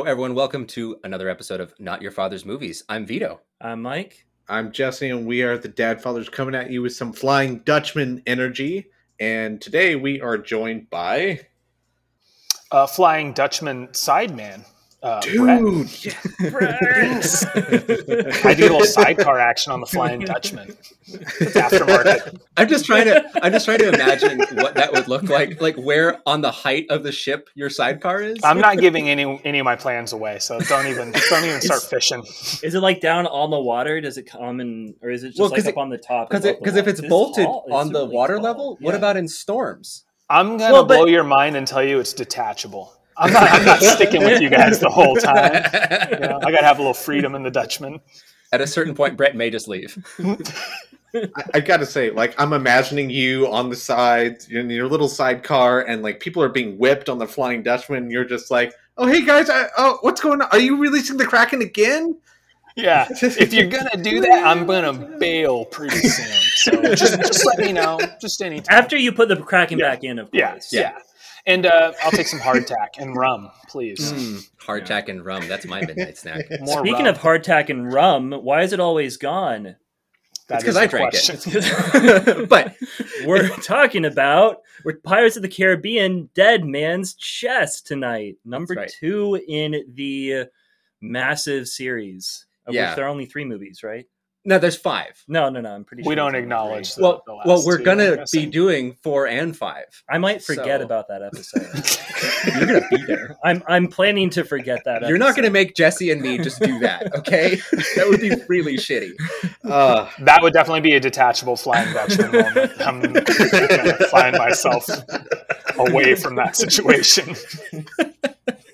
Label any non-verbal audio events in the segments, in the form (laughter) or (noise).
Hello, everyone. Welcome to another episode of Not Your Father's Movies. I'm Vito. I'm Mike. I'm Jesse, and we are the Dad Fathers coming at you with some Flying Dutchman energy. And today we are joined by. Uh, Flying Dutchman Sideman. Uh, Dude, (laughs) Yes. (laughs) I do a little sidecar action on the Flying Dutchman. It's aftermarket. I'm just trying to. I'm just trying to imagine what that would look like. Like where on the height of the ship your sidecar is. I'm not giving any any of my plans away, so don't even don't even start fishing. Is it like down on the water? Does it come in, or is it just Well, like 'cause up it- on the top? Because because if it's It's bolted tall. It's on the really water tall. level, what about in storms? I'm gonna Well, but- blow your mind and tell you it's detachable. I'm not, I'm not sticking with you guys the whole time. (laughs) You know, I gotta have a little freedom in the Dutchman. At a certain point, Brett may just leave. I, I gotta say, like, I'm imagining you on the side in your little sidecar, and like people are being whipped on the Flying Dutchman. And you're just like, oh, hey guys, I, oh, what's going on? Are you releasing the Kraken again? Yeah, if you're gonna do that, I'm gonna bail pretty soon. So just just let me know. Just anytime. After you put the Kraken Yeah. back in, of course. Yeah, course. yeah. And uh, I'll take some hardtack and rum, please. Mm, hardtack and rum. That's my midnight snack. (laughs) More Speaking rum. of hardtack and rum, why is it always gone? That It's 'cause is I the drank it. (laughs) but (laughs) We're talking about we're Pirates of the Caribbean: Dead Man's Chest tonight, number right. two in the massive series. Of Yeah. which there are only three movies, right? No, there's five. No, no, no. I'm pretty sure We don't acknowledge the- Well, the last well, we're two, gonna be doing four and five. I might forget So- about that episode. (laughs) You're gonna be there. I'm I'm planning to forget that. You're not gonna make Jesse and me just do that, okay? (laughs) that would be really shitty. Uh, That would definitely be a detachable flying Dutchman moment. I'm gonna find myself away from that situation. (laughs)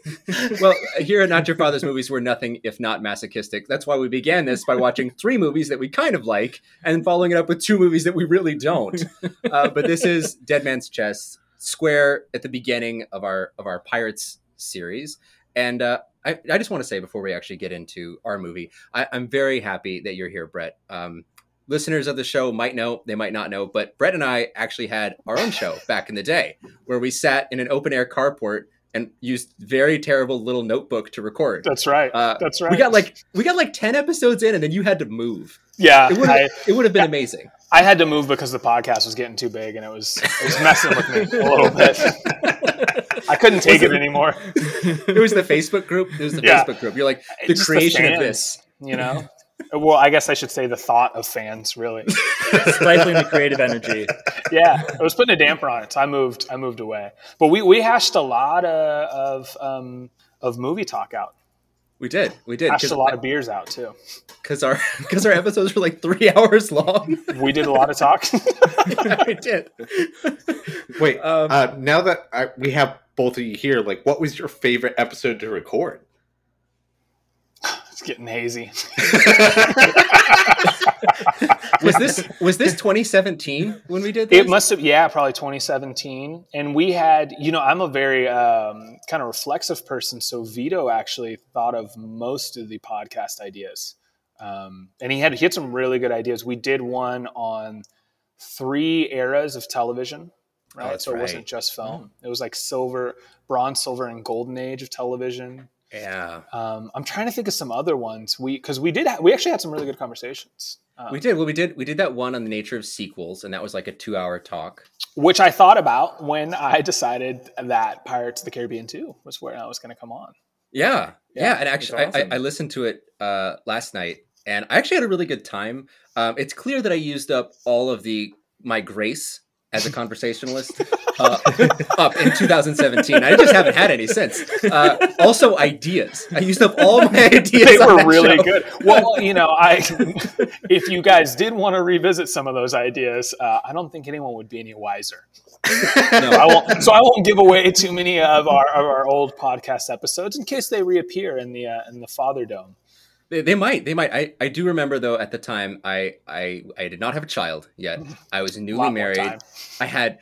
(laughs) Well, here at Not Your Father's Movies, we're nothing if not masochistic. That's why we began this by watching three movies that we kind of like and following it up with two movies that we really don't. Uh, but this is Dead Man's Chest, square at the beginning of our of our Pirates series, and uh, I, I just want to say before we actually get into our movie, I, I'm very happy that you're here, Brett. Um, listeners of the show might know, they might not know, but Brett and I actually had our own show back in the day where we sat in an open air carport and used very terrible little notebook to record. That's right. Uh, That's right. We got like we got like ten episodes in, and then you had to move. yeah. It would have it would have been amazing. I had to move because the podcast was getting too big and it was it was messing with me a little bit. (laughs) I couldn't take it anymore. It was the Facebook group. It was the Yeah. Facebook group. You're like the Just the creation of this. You know. Well, I guess I should say the thought of fans, really. (laughs) stifling the creative energy. yeah, I was putting a damper on it, so I moved. I moved away. But we, we hashed a lot of of, um, of movie talk out. We did. We did Hashed a lot of beers out too. because our because our episodes were like three (laughs) hours long. We did a lot of talk. (laughs) we did. wait, Um, uh, now that I, we have both of you here, like, what was your favorite episode to record? It's getting hazy. (laughs) was this was this 2017 when we did this? It must have, yeah, probably 2017. And we had, you know, I'm a very um, kind of reflexive person. So Vito actually thought of most of the podcast ideas. Um, and he had, he had some really good ideas. We did one on three eras of television, right? Oh, so it right. wasn't just film. It was like silver, bronze, silver, and golden age of television. Yeah, Um, I'm trying to think of some other ones. We because we did ha- we actually had some really good conversations. Um, we did. Well, we did. We did that one on the nature of sequels, and that was like a two-hour talk. which I thought about when I decided that Pirates of the Caribbean 2 was where I was going to come on. Yeah, yeah, Yeah, and actually, I, awesome. I, I listened to it uh, last night, and I actually had a really good time. Um, it's clear that I used up all of the my grace as a conversationalist uh, up in 2017. I just haven't had any since. Uh, also, ideas. I used up all my (laughs) ideas. They were really show. good. Well, you know, I (laughs) if you guys did want to revisit some of those ideas, uh, I don't think anyone would be any wiser. No, I won't, so I won't give away too many of our of our old podcast episodes in case they reappear in the uh, in the Father Dome. They, they might. They might. I, I do remember though. At the time, I I I did not have a child yet. I was (laughs) newly married. I had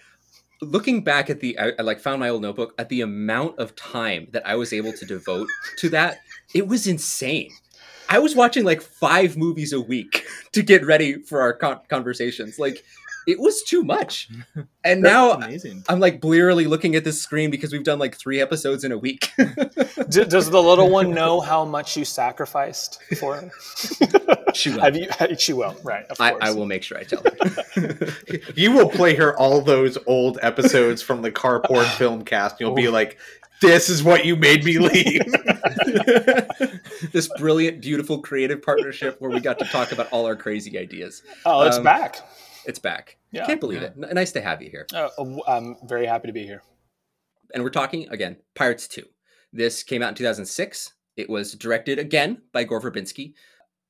looking back at the I, I like found my old notebook at the amount of time that I was able to devote to that. It was insane. I was watching like five movies a week (laughs) to get ready for our con- conversations. Like it was too much. (laughs) And now amazing. I'm like blearily looking at this screen because we've done like three episodes in a week. (laughs) D- does the little one know how much you sacrificed for her? (laughs) She will. Have you? She will. Right. Of I, course. I will make sure I tell her. You will play her all those old episodes from the Carport film cast. You'll be like, "This is what you made me leave." this brilliant, beautiful, creative partnership where we got to talk about all our crazy ideas. Oh, it's Um, back. It's back. Yeah. Can't believe it. N- Nice to have you here. Uh, I'm very happy to be here. And we're talking again, Pirates 2. This came out in 2006. It was directed again by Gore Verbinski.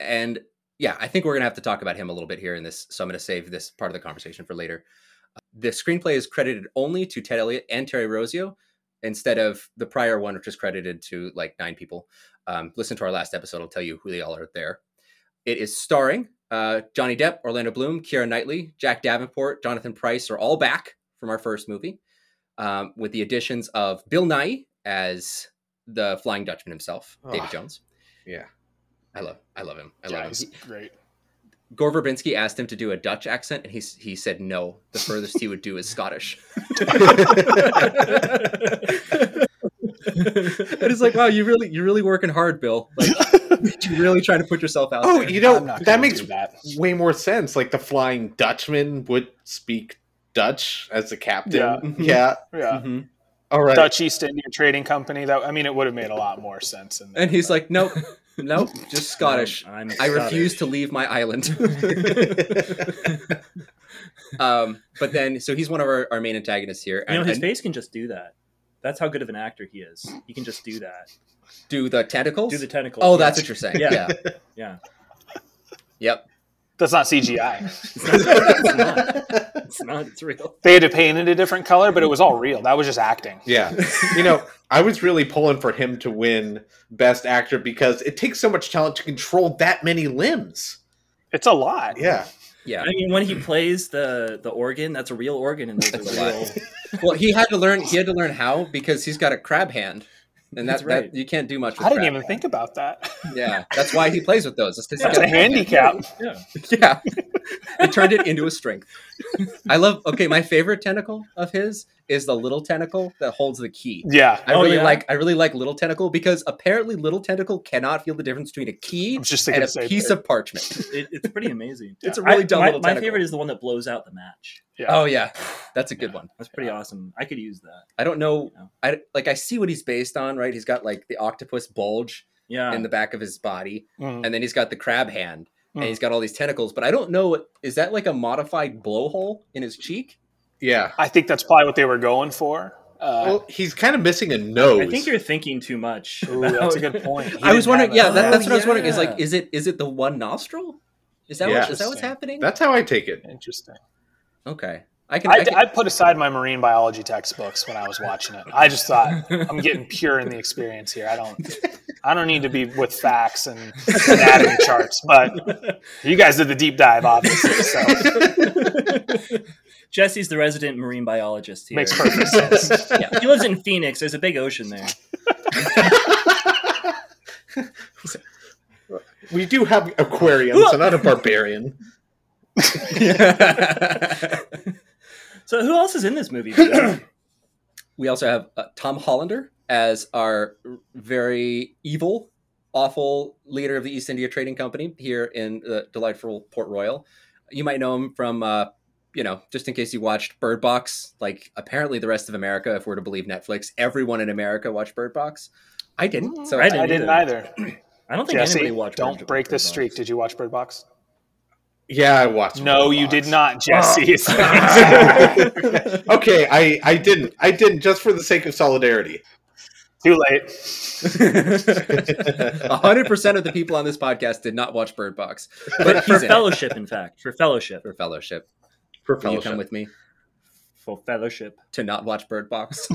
And yeah, I think we're going to have to talk about him a little bit here in this. So I'm going to save this part of the conversation for later. The screenplay is credited only to Ted Elliott and Terry Rossio instead of the prior one, which was credited to like nine people. Um, listen to our last episode, I'll tell you who they all are there. It is starring uh, Johnny Depp, Orlando Bloom, Keira Knightley, Jack Davenport, Jonathan Pryce are all back from our first movie, um, with the additions of Bill Nighy as the Flying Dutchman himself, Davy Jones. yeah. I love, I love him. I Yeah, love it's him. great. Gore Verbinski asked him to do a Dutch accent, and he he said no. The furthest he would do is Scottish. (laughs) (laughs) (laughs) and it's like, wow, you really, you're really working hard, Bill. Like, (laughs) you're really trying to put yourself out Oh, there. you know that makes that. way more sense. Like the Flying Dutchman would speak Dutch as the captain. Yeah. (laughs) Yeah. Yeah. Mhm. All right. Dutch East India Trading Company. That I mean, it would have made a lot more sense. In And he's like, nope, (laughs) nope, just Scottish. I'm I refuse Scottish. to leave my island. um, but then, so he's one of our, our main antagonists here. You know, and- his and face can just do that. That's how good of an actor he is. He can just do that. do the tentacles. Do the tentacles. oh, yeah. that's what you're saying. Yeah. Yeah. (laughs) Yeah. Yep. That's not CGI. (laughs) It's not. It's not. It's not. It's real. They had to paint it a different color, but it was all real. That was just acting. Yeah. You know, I was really pulling for him to win Best Actor because it takes so much talent to control that many limbs. It's a lot. Yeah. Yeah. I mean, when he plays the the organ, that's a real organ, and those That's are a real. lot. (laughs) Well, he had to learn. He had to learn how because he's got a crab hand, and That's that's right. that you can't do much. With I didn't crab even hand. think about that. Yeah, that's why he plays with those. It's 'cause he That's got a handicap. Yeah. Yeah, he turned it into a strength. I love. Okay, my favorite tentacle of his is the little tentacle that holds the key. Yeah. I Oh, really yeah? like. I really like little tentacle because apparently little tentacle cannot feel the difference between a key I just and a piece thing. of parchment. It, it's pretty amazing. (laughs) It's a really dumb my, little my favorite is the one that blows out the match. Yeah. Oh yeah, that's a good one. That's pretty awesome. I could use that. I don't know. Yeah. I like. I see what he's based on. Right, he's got like the octopus bulge Yeah. in the back of his body, Mm. and then he's got the crab hand, and Mm. he's got all these tentacles. But I don't know. Is that like a modified blowhole in his cheek? Yeah. I think that's probably what they were going for. Uh, Well, he's kind of missing a nose. I think you're thinking too much. ooh, that's a good (laughs) point. He I was wondering. Yeah, that, that's what I was wondering. Is like, is it is it the one nostril? Is that Yeah. what, is that what's happening? That's how I take it. Interesting. okay. I can. I, I, can I put aside my marine biology textbooks when I was watching it. I just thought I'm getting pure in the experience here. I don't, I don't need to be with facts and anatomy charts. But you guys did the deep dive, obviously. So (laughs) Jesse's the resident marine biologist here. makes perfect sense. (laughs) yeah, he lives in Phoenix. There's a big ocean there. (laughs) We do have aquariums, so not a barbarian. So who else is in this movie? (clears throat) We also have uh, Tom Hollander as our very evil, awful leader of the East India Trading Company here in the delightful Port Royal. You might know him from, uh, you know, just in case you watched Bird Box. Like apparently, the rest of America, if we're to believe Netflix, everyone in America watched Bird Box. I didn't. So I I didn't didn't, either. either. I don't think Jesse, anybody watched. don't Bird- break Bird this Box. streak. Did you watch Bird Box? Yeah, I watched. No, Bird you did not, Jesse. (laughs) (laughs) okay, I, I didn't. I didn't just for the sake of solidarity. Too late. (laughs) hundred percent of the people on this podcast did not watch Bird Box, but For he's in fellowship, in fact, for fellowship, for fellowship. For Will you fellowship. come with me for fellowship. to not watch Bird Box?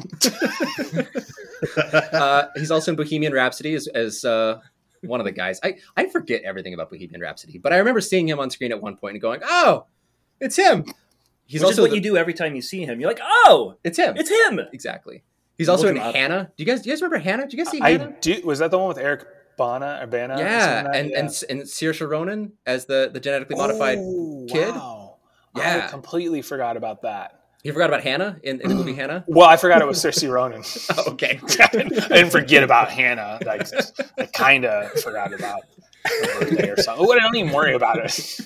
uh, he's also in Bohemian Rhapsody as, as uh, one of the guys. I, I forget everything about Bohemian Rhapsody, but I remember seeing him on screen at one point and going, "Oh, it's him." He's Which also is what the- you do every time you see him. You're like, oh, It's him. it's him. exactly. He's also in him up. Hannah. Do you guys do you guys remember Hannah? Do you guys see I Hannah? do. Was that the one with Eric Bana or Bana? yeah, something like that? and and and Saoirse Ronan as the the genetically modified. Oh, kid? Wow. Yeah. I completely forgot about that. You forgot about Hannah in, in the movie (clears throat) Hannah? Well, I forgot it was Saoirse Ronan. (laughs) okay. (laughs) I didn't forget about Hannah. Like, I kind of forgot about her birthday or something. Well, I don't even worry about it.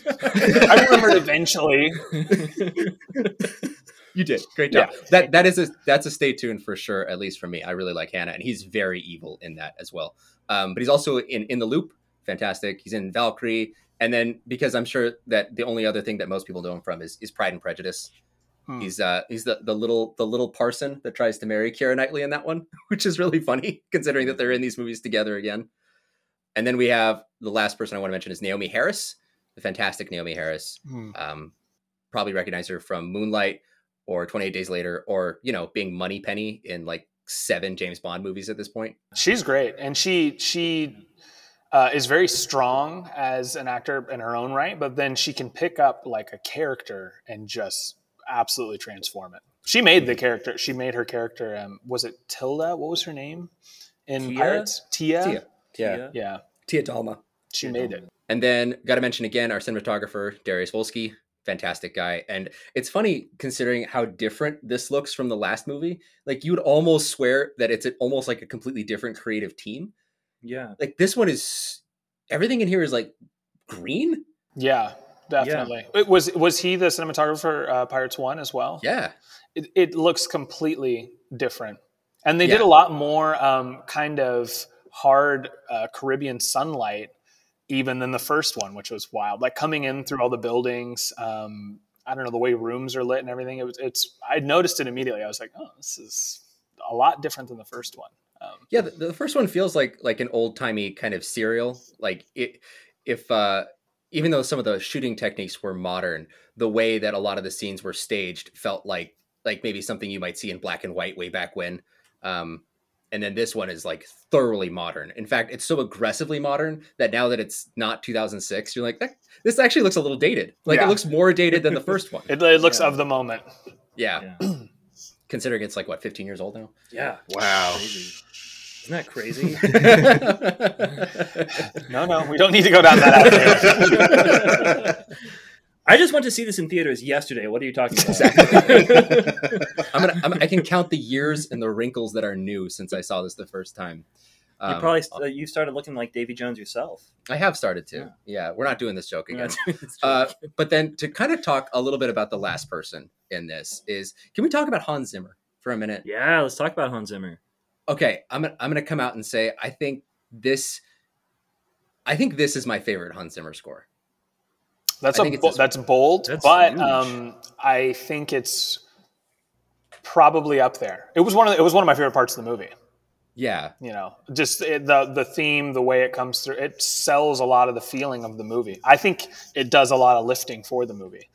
I remembered eventually. (laughs) You did great job. That that is a that's a stay tuned for sure. At least for me, I really like Hannah, and he's very evil in that as well. Um, but he's also in in the Loop, fantastic. He's in Valkyrie, and then because I'm sure that the only other thing that most people know him from is is Pride and Prejudice. Hmm. He's uh he's the, the little the little parson that tries to marry Keira Knightley in that one, (laughs) which is really funny (laughs) considering that they're in these movies together again. And then we have the last person I want to mention is Naomie Harris, the fantastic Naomie Harris. Hmm. Um, probably recognize her from Moonlight or 28 Days Later, or you know, being Moneypenny in like seven James Bond movies at this point. She's great, and she she uh, is very strong as an actor in her own right. But then she can pick up like a character and just absolutely transform it. She made the character. She made her character. Um, was it Tilda? What was her name in Tia? Pirates? Tia. Tia. Yeah. Yeah, Tia Dalma. she Tia made Dalma. it. And then got to mention again our cinematographer Darius Wolski, fantastic guy. And it's funny considering how different this looks from the last movie. Like you would almost swear that it's almost like a completely different creative team. Yeah. Like this one is everything in here is like green. Yeah, definitely. It was was he the cinematographer uh, Pirates One as well? Yeah. it, it looks completely different. And they did a lot more um, kind of hard uh, Caribbean sunlight even than the first one, which was wild. Like coming in through all the buildings, um, I don't know the way rooms are lit and everything. It was it's I noticed it immediately. I was like, oh, this is a lot different than the first one. Um, Yeah, the, the first one feels like like an old timey kind of serial. Like it, if uh, even though some of the shooting techniques were modern, the way that a lot of the scenes were staged felt like like maybe something you might see in black and white way back when. Um, and then this one is like thoroughly modern. In fact, it's so aggressively modern that now that it's not 2006, you're like, "That- this actually looks a little dated. Like Yeah. it looks more dated than the (laughs) first one. it, it looks Yeah. of the moment. Yeah, Yeah. (clears throat) considering it's like what 15 years old now. Yeah. Wow. Crazy. Isn't that crazy? (laughs) No, no, we don't need to go down that avenue. (laughs) I just went to see this in theaters yesterday. What are you talking about? Exactly. (laughs) I'm gonna. I'm, I can count the years and the wrinkles that are new since I saw this the first time. you Um, probably st- uh, you started looking like Davy Jones yourself. I have started to. Yeah. Yeah, we're not doing this joke again. It's Uh, but then to kind of talk a little bit about the last person in this is, can we talk about Hans Zimmer for a minute? yeah, let's talk about Hans Zimmer. Okay, I'm gonna I'm gonna come out and say I think this. I think this is my favorite Hans Zimmer score. That's I a bo- this- that's bold, That's but huge. um, I think it's probably up there. It was one of the, it was one of my favorite parts of the movie. Yeah, You know, just it, the the theme, the way it comes through, it sells a lot of the feeling of the movie. I think it does a lot of lifting for the movie.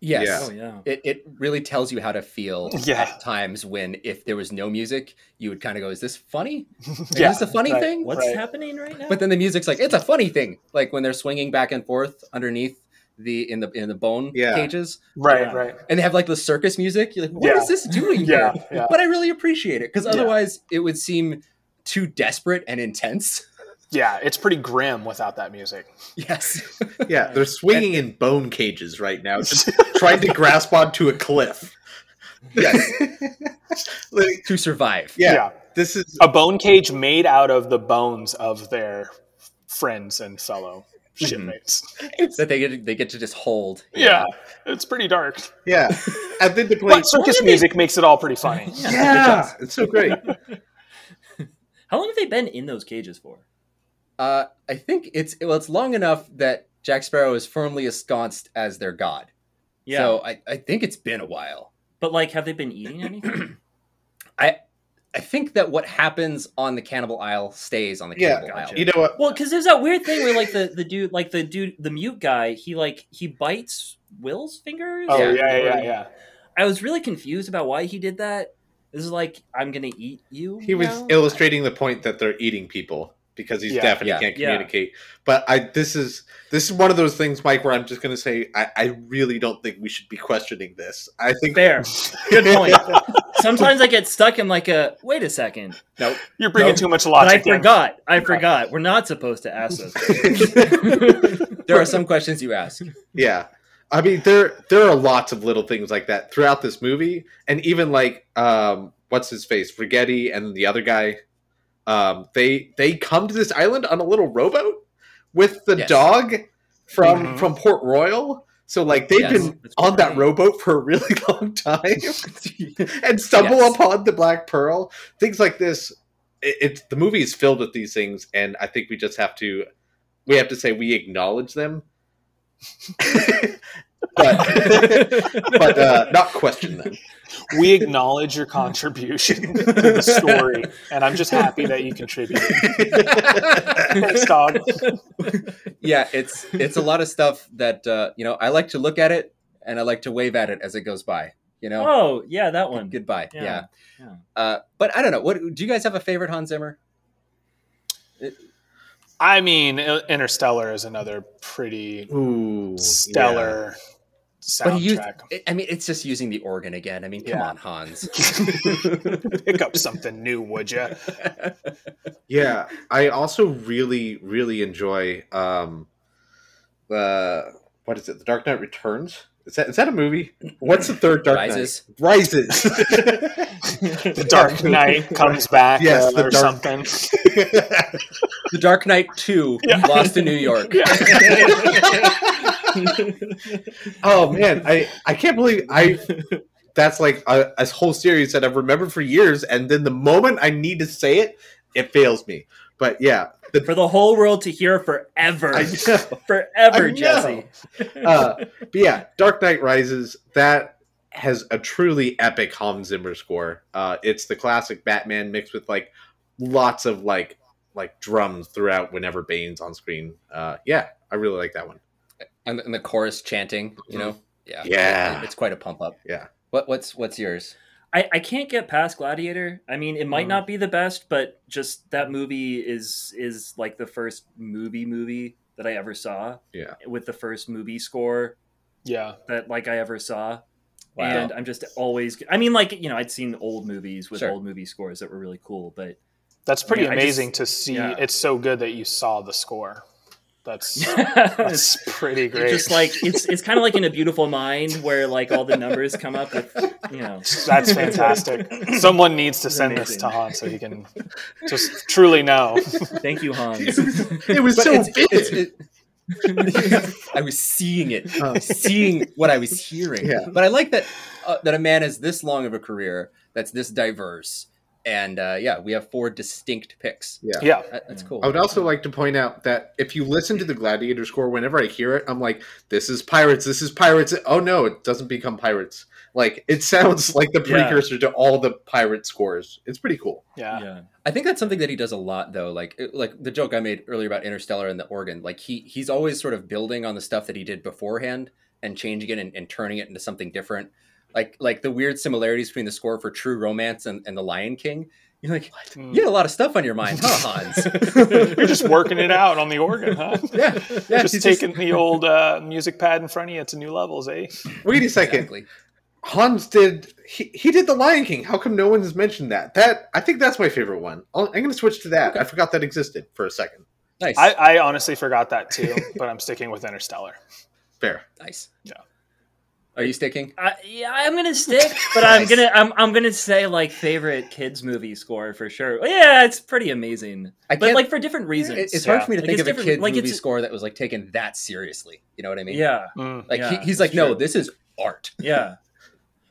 Yes. Yeah. Oh yeah. It, it really tells you how to feel (laughs) Yeah. at times when if there was no music you would kind of go is this funny (laughs) is Yeah, this a funny right. thing What's Right. happening right now? but then the music's like it's a funny thing like when they're swinging back and forth underneath the in the in the bone Yeah. cages Right, Yeah. right. and they have like the circus music you're like what is Yeah. this doing Yeah, here yeah. but i really appreciate it because Yeah. otherwise it would seem too desperate and intense Yeah, it's pretty grim without that music. yes (laughs) Yeah, they're swinging in bone cages right now, just (laughs) trying to grasp onto a cliff. yes (laughs) Like, to survive yeah, this is a bone cage made out of the bones of their friends and fellow mm-hmm. shipmates. that they get they get to just hold Yeah, it's pretty dark. yeah. And then to play, circus music makes it all pretty funny. yeah, it's so great. How long have they been in those cages for? Uh, I think it's well, it's long enough that Jack Sparrow is firmly ensconced as their god. Yeah. So I, I think it's been a while. but like, have they been eating anything? (clears throat) I I think that what happens on the Cannibal Isle stays on the Yeah, Cannibal gotcha. Isle. You know what? well, because there's that weird thing where like the the dude, like the dude, the mute guy, he like he bites Will's fingers. Oh Yeah. yeah, yeah, yeah. I was really confused about why he did that. This is like I'm gonna eat you. He was illustrating the point that they're eating people because he's Yeah, deaf and yeah, he can't yeah. communicate. But I this is this is one of those things, Mike, where I'm just going to say I, I really don't think we should be questioning this. I think Fair. Good (laughs) point. Sometimes I get stuck in like a wait a second. Nope. You're bringing No, too much But logic. I in. forgot. I forgot. We're not supposed to ask those. (laughs) There are some questions you ask. yeah. I mean, there there are lots of little things like that throughout this movie, and even like um, what's his face, Ragetti, and the other guy. Um, they they come to this island on a little rowboat with the Yes. dog from Mhm. from Port Royal. So like they've Yes, been on that right. rowboat for a really (laughs) long time (laughs) and stumble Yes. upon the Black Pearl. Things like this. It, it's the movie is filled with these things, and I think we just have to we have to say we acknowledge them, (laughs) but (laughs) but uh, not question them. We acknowledge your contribution to the story, and I'm just happy that you contributed. Thanks, dog. yeah, it's it's a lot of stuff that uh, you know. I like to look at it and I like to wave at it as it goes by. You know, Oh yeah, that one. goodbye. Yeah, Yeah. yeah. Uh, but I don't know. What do you guys have a favorite Hans Zimmer? I mean, Interstellar is another pretty Ooh, stellar But he used, soundtrack. I mean, it's just using the organ again. I mean, come Yeah. on, Hans. (laughs) (laughs) Pick up something new, would you? (laughs) Yeah, I also really, really enjoy um the what is it? The Dark Knight Returns. Is that is that a movie? What's the third Dark Rises. Knight? Rises. (laughs) (laughs) The Dark Knight comes back Yes, uh, the or Dark- something. (laughs) The Dark Knight Two, Yeah. Lost in New York. oh man, I I can't believe I. That's like a, a whole series that I've remembered for years, and then the moment I need to say it, it fails me. But yeah, the, For the whole world to hear forever. I know. (laughs) forever, I know. Jesse. uh, but yeah, Dark Knight Rises that has a truly epic Hans Zimmer score. Uh, it's the classic Batman mixed with like lots of like like drums throughout whenever Bane's on screen. Uh, yeah, I really like that one. and, and the chorus chanting. You know, yeah, Yeah. it's quite a pump up. Yeah. What what's what's yours? I, I can't get past Gladiator. I mean, it might Mm. not be the best, but just that movie is is like the first movie movie that I ever saw. Yeah. With the first movie score Yeah. that like I ever saw. Wow. And I'm just always I mean like, you know, I'd seen old movies with Sure. old movie scores that were really cool, but That's pretty Yeah, I just- amazing to see. yeah. It's so good that you saw the score. That's (laughs) that's pretty great. just like it's it's kind of like in a beautiful mind where like all the numbers come up with, you know. that's fantastic. Someone needs to send this to Han so he can just truly know. Thank you, Hans. It was But so it's- vivid. it's- it- I was seeing it, Oh. seeing what I was hearing. Yeah. But I like that uh, that a man has this long of a career that's this diverse, and uh, yeah, we have four distinct picks. yeah. Yeah. That- that's cool. I would also like to point out that if you listen to the Gladiator score, whenever I hear it, I'm like, "This is pirates. This is pirates." Oh no, it doesn't become pirates. Like it sounds (laughs) like the Yeah. precursor to all the pirate scores. It's pretty cool. Yeah. yeah. I think that's something that he does a lot, though. Like, it- like the joke I made earlier about Interstellar and the organ. Like he he's always sort of building on the stuff that he did beforehand and changing it and, and turning it into something different. Like like the weird similarities between the score for True Romance and, and The Lion King. You're like, Mm. you had a lot of stuff on your mind, huh, Hans? (laughs) You're just working it out on the organ, huh? (laughs) yeah, yeah. just he's taking the old uh, music pad in front of you to new levels, eh? Wait a second. exactly. Hans did he, he did the Lion King. How come no one has mentioned that? That I think that's my favorite one. I'll, I'm going to switch to that. I forgot that existed for a second. Nice, I, I honestly forgot that too, (laughs) but I'm sticking with Interstellar. Fair. nice. Yeah. Are you sticking? I, yeah, I'm gonna stick, (laughs) but I'm gonna I'm, I'm gonna say like favorite kids movie score for sure. Yeah, it's pretty amazing, I but can't- like for different reasons. It- it's hard yeah. for me to Like, think of a different- kid like, movie it's- score that was like taken that seriously. You know what I mean? yeah, Mm. Like Yeah, he, he's like, it's no, this is art. yeah.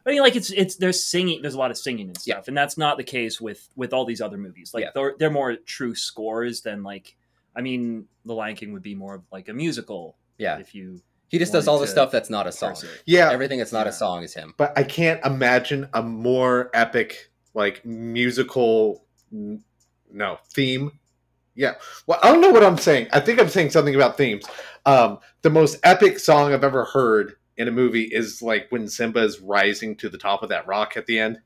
I mean, like it's it's there's singing, there's a lot of singing and stuff, and that's not the case with with all these other movies. Like Yeah. they're they're more true scores than like. I mean, The Lion King would be more of like a musical. Yeah, if you he just does all the stuff that's not a song. parse it. Yeah, Everything that's not Yeah. a song is him. but I can't imagine a more epic like musical no theme. Yeah. Well, I don't know what I'm saying. I think I'm saying something about themes. Um, the most epic song I've ever heard in a movie is like when Simba is rising to the top of that rock at the end.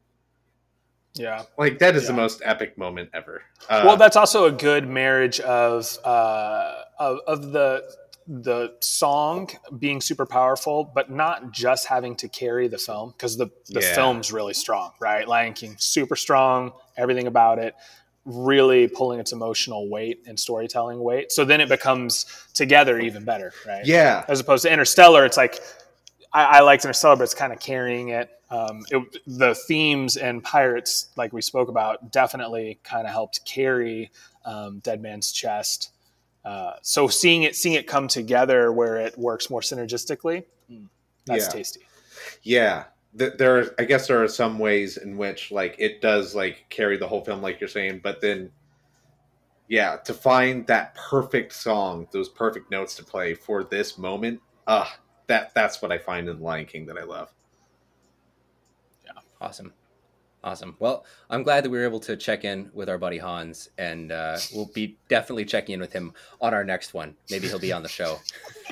Yeah. Like that is the most epic moment ever. Uh, well, that's also a good marriage of uh, of, of the the song being super powerful, but not just having to carry the film because the the Yeah. film's really strong, right? Lion King super strong, everything about it really pulling its emotional weight and storytelling weight. So then it becomes together even better, right? yeah. As opposed to Interstellar, it's like I, I liked Interstellar, but it's kind of carrying it. Um, it. The themes and pirates, like we spoke about, definitely kind of helped carry um, Dead Man's Chest. Uh, so seeing it, seeing it come together where it works more synergistically, that's Yeah. tasty. Yeah, there. Are, I guess there are some ways in which like it does like carry the whole film, like you're saying, but then, yeah, to find that perfect song, those perfect notes to play for this moment, ah, that that's what I find in Lion King that I love. Yeah awesome. Awesome. Well, I'm glad that we were able to check in with our buddy Hans, and uh, we'll be definitely checking in with him on our next one. Maybe he'll be on the show.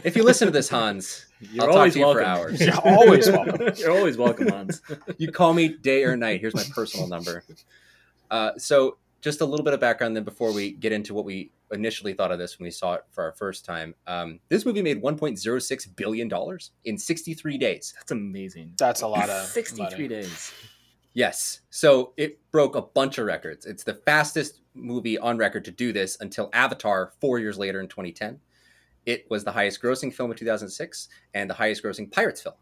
If you listen to this, Hans, (laughs) You're I'll talk to you for hours. (laughs) You're always welcome. (laughs) You're always welcome, Hans. you call me day or night. Here's my personal number. Uh, so, just a little bit of background then before we get into what we initially thought of this when we saw it for our first time. Um, this movie made 1.06 billion dollars in 63 days. That's amazing. That's a lot of 63 money. days. Yes. So it broke a bunch of records. It's the fastest movie on record to do this until Avatar four years later in 2010. It was the highest grossing film of 2006 and the highest grossing Pirates film.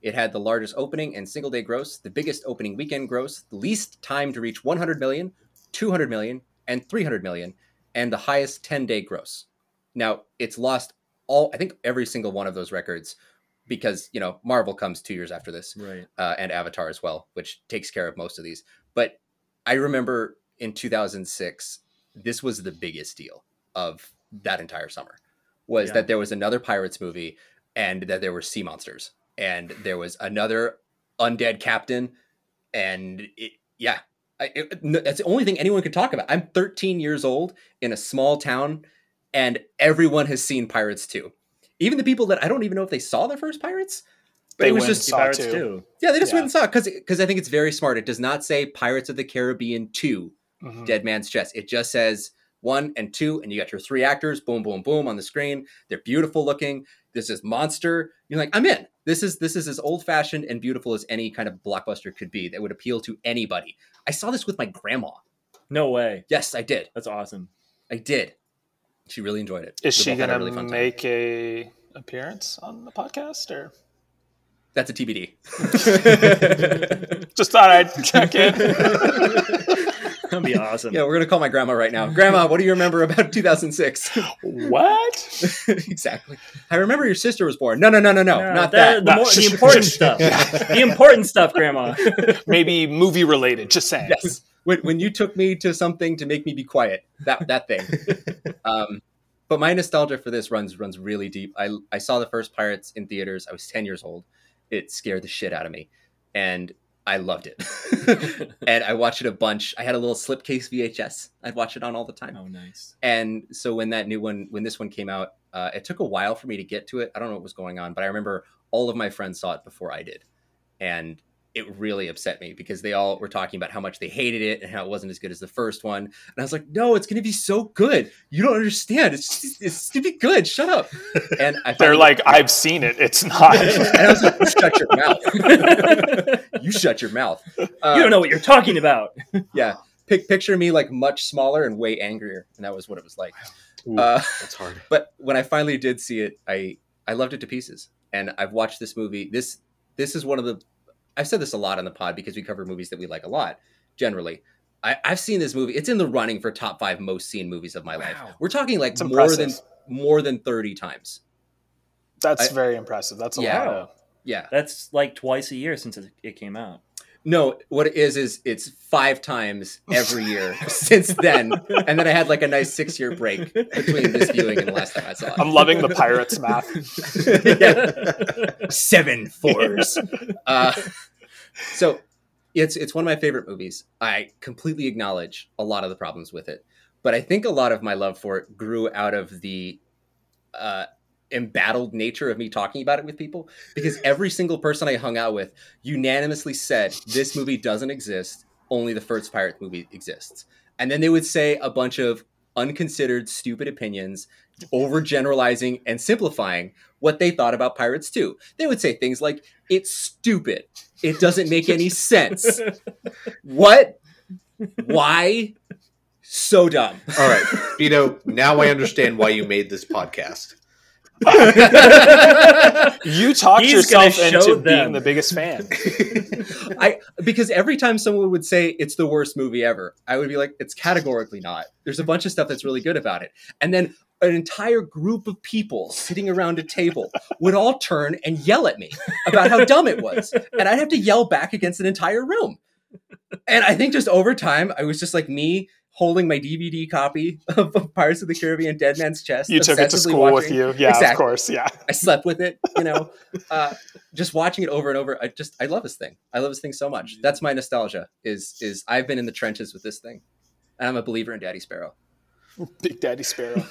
It had the largest opening and single day gross, the biggest opening weekend gross, the least time to reach 100 million, 200 million, and 300 million, and the highest 10 day gross. Now, it's lost all, I think, every single one of those records because, you know, Marvel comes two years after this Right. uh, and Avatar as well, which takes care of most of these. But I remember in 2006, this was the biggest deal of that entire summer was Yeah. that there was another Pirates movie and that there were sea monsters and there was another undead captain and it, yeah, I, it, no, that's the only thing anyone could talk about. I'm 13 years old in a small town and everyone has seen Pirates too. Even the people that I don't even know if they saw the first Pirates, but They it was went just Saw Pirates two. too. yeah, they just Yeah. went and saw it because because I think it's very smart. It does not say Pirates of the Caribbean two, Mhm. Dead Man's Chest. It just says one and two, and you got your three actors, boom, boom, boom, on the screen. They're beautiful looking. This is monster. You're like, I'm in. This is this is as old fashioned and beautiful as any kind of blockbuster could be that would appeal to anybody. I saw this with my grandma. No way. Yes, I did. That's awesome. I did. She really enjoyed it. Is We she a gonna really fun time. make a appearance on the podcast or? That's a TBD. (laughs) Just thought I'd check in. (laughs) That'd be awesome. yeah, we're gonna call my grandma right now. Grandma, what do you remember about 2006? what? (laughs) exactly. I remember your sister was born. No, no, no, no, no, No, not the- that. The, more, the important stuff. The important stuff, Grandma. (laughs) Maybe movie related. Just saying. Yes. When, when you took me to something to make me be quiet, that that thing. (laughs) um, but my nostalgia for this runs runs really deep. I I saw the first Pirates in theaters. I was ten years old. It scared the shit out of me, and I loved it. (laughs) and I watched it a bunch. I had a little slipcase VHS. I'd watch it on all the time. Oh, nice. And so when that new one, when this one came out, uh, it took a while for me to get to it. I don't know what was going on, but I remember all of my friends saw it before I did, and it really upset me because they all were talking about how much they hated it and how it wasn't as good as the first one. And I was like, "No, it's going to be so good. You don't understand. It's just, it's going to be good. Shut up." (laughs) And I They're finally- like, I've seen it. It's (laughs) not. and I was like, "You shut your mouth. (laughs) you shut your mouth. Uh, you don't know what you're talking about. Yeah, Pic- picture me like much smaller and way angrier, and that was what it was like. Ooh, Uh, that's hard. but when I finally did see it, I I loved it to pieces. And I've watched this movie. This this is one of the I've said this a lot on the pod because we cover movies that we like a lot. Generally, I, I've seen this movie. It's in the running for top five most seen movies of my life. We're talking like It's more than more than thirty times. That's I- very impressive. That's a Yeah. lot of. Yeah. That's like twice a year since it, it came out. No, what it is is it's five times every year (laughs) since then, and then I had like a nice six year break between this viewing and the last time I saw it. I'm loving the pirates math. (laughs) Yeah. seven fours. (laughs) uh, so it's it's one of my favorite movies. I completely acknowledge a lot of the problems with it, but I think a lot of my love for it grew out of the uh, embattled nature of me talking about it with people because every single person I hung out with unanimously said this movie doesn't exist. Only the first Pirates movie exists, and then they would say a bunch of unconsidered, stupid opinions, overgeneralizing and simplifying what they thought about Pirates 2. They would say things like, it's stupid. It doesn't make any (laughs) sense. What? Why? So dumb. All right, You know, Now I understand why you made this podcast. You talked He's yourself into show being the biggest fan. (laughs) I because every time someone would say it's the worst movie ever, I would be like, it's categorically not. There's a bunch of stuff that's really good about it, and then an entire group of people sitting around a table would all turn and yell at me about how dumb it was, and I'd have to yell back against an entire room. And I think just over time, I was just like me holding my DVD copy of Pirates of the Caribbean: Dead Man's Chest. You took it to school with you. Yeah, of course. Yeah. I slept with it, you know. (laughs) Uh, just watching it over and over, I just I love this thing. I love this thing so much. That's my nostalgia. Is is I've been in the trenches with this thing, and I'm a believer in Daddy Sparrow. (laughs) Big Daddy Sparrow. (laughs)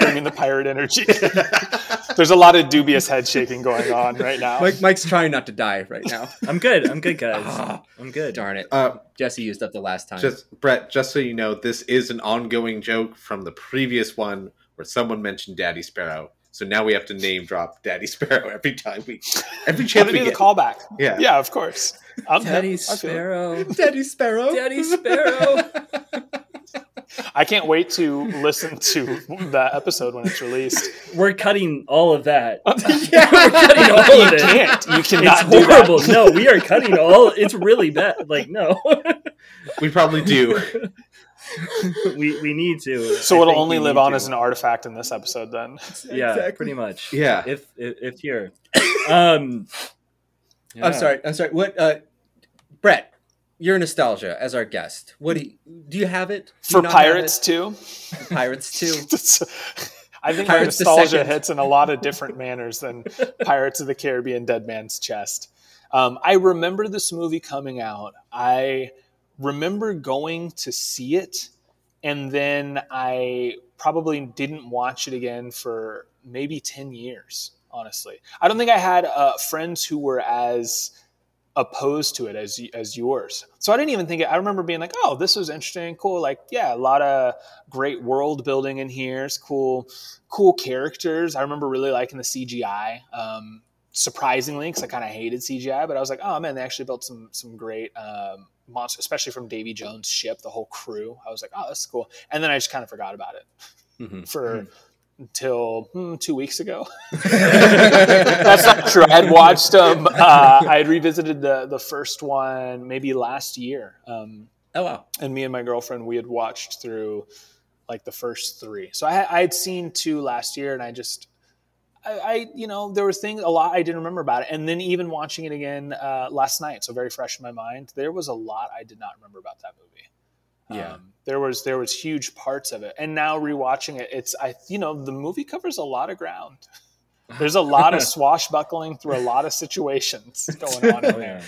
Bringing the pirate energy. (laughs) There's a lot of dubious head shaking going on right now. Mike Mike's trying not to die right now. I'm good. I'm good, guys. Ah, I'm good. darn it, Uh, Jesse used up the last time. just Brett, just so you know, this is an ongoing joke from the previous one where someone mentioned Daddy Sparrow. So now we have to name drop Daddy Sparrow every time we, every Gotta chance we do the callback. Yeah. Yeah, of course. I'm Daddy hip. I feel it. Sparrow. Daddy Sparrow. Daddy Sparrow. (laughs) I can't wait to listen to the episode when it's released. We're cutting all of that. yeah, (laughs) We're cutting all you of it. can't. You It's cannot do that. horrible. No, we are cutting all. It's really bad. Like no, We probably do. (laughs) (laughs) we we need to. So I it'll only live on to. as an artifact in this episode then. (laughs) yeah, Exactly. pretty much. Yeah. If if, if here, (coughs) um, yeah. I'm sorry. I'm sorry. What, uh, Brett? Your nostalgia as our guest. What do you, do you have it Do you For not have pirates too. Pirates too. (laughs) I think my Pirates the nostalgia hits in a lot of different manners than Pirates of the Caribbean Dead Man's Chest. Um, I remember this movie coming out. I remember going to see it, and then I probably didn't watch it again for maybe 10 years, honestly. I don't think I had uh, friends who were as opposed to it as as yours. So I didn't even think it, I remember being like, "Oh, this was interesting, cool." Like, yeah, a lot of great world building in here. It's cool, cool characters. I remember really liking the CGI. Um, surprisingly, because I kind of hated CGI, but I was like, "Oh man, they actually built some some great um, monsters, especially from Davy Jones' ship, the whole crew." I was like, "Oh, that's cool," and then I just kind of forgot about it Mhm. (laughs) for. Until hmm, two weeks ago, (laughs) that's not true. I had watched them. Uh, I had revisited the the first one maybe last year, um, Oh wow. and me and my girlfriend we had watched through like the first three. So I, I had seen two last year, and I just, I, I you know there was things a lot I didn't remember about it, and then even watching it again uh, last night, so very fresh in my mind. There was a lot I did not remember about that movie. Yeah. Um, there was there was huge parts of it, and now rewatching it, it's I you know the movie covers a lot of ground. (laughs) There's a lot of swashbuckling through a lot of situations (laughs) going on in there.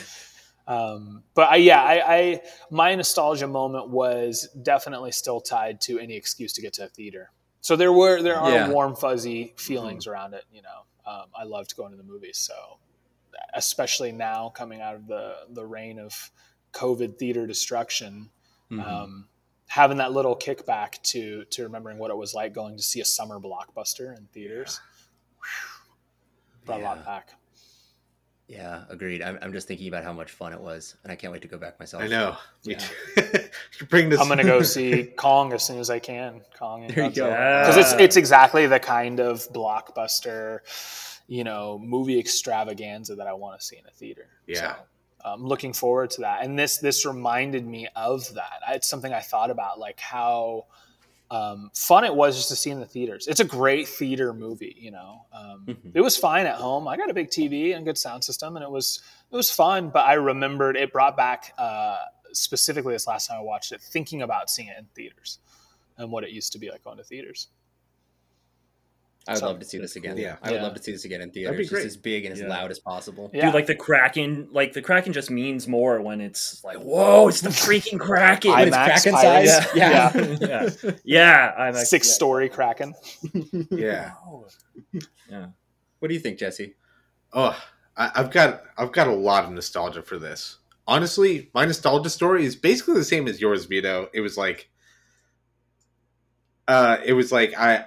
Um, but I, yeah, I, I my nostalgia moment was definitely still tied to any excuse to get to a theater. So there were there are Yeah. warm fuzzy feelings around it. You know, um, I loved going to the movies. So especially now coming out of the the reign of COVID theater destruction, Mhm. um, having that little kickback to to remembering what it was like going to see a summer blockbuster in theaters. Brought a lot back. Yeah, agreed. I'm, I'm just thinking about how much fun it was, and I can't wait to go back myself. I know. Yeah. too. (laughs) Bring this. I'm gonna go (laughs) see Kong as soon as I can. Kong and There you go. because it's it's exactly the kind of blockbuster, you know, movie extravaganza that I want to see in a theater. Yeah. So, I'm looking forward to that, and this this reminded me of that. It's something I thought about, like how um, fun it was just to see in the theaters. It's a great theater movie, you know. Um, Mhm. It was fine at home. I got a big TV and good sound system, and it was it was fun. But I remembered it brought back uh, specifically this last time I watched it, thinking about seeing it in theaters and what it used to be like going to theaters. I would So- love to see this again. Yeah. I would Yeah. love to see this again in That'd theaters. be Just as big and as Yeah. loud as possible. Yeah. Dude, like the Kraken, like the Kraken just means more when it's like, whoa, it's the freaking Kraken. When it's Kraken pirates. size. yeah, Yeah. yeah, (laughs) yeah. I'm like, Six yeah. story Kraken. (laughs) yeah. (laughs) Yeah. What do you think, Jesse? Oh, I, I've got I've got a lot of nostalgia for this. Honestly, my nostalgia story is basically the same as yours, Vito. It was like, uh, it was like I,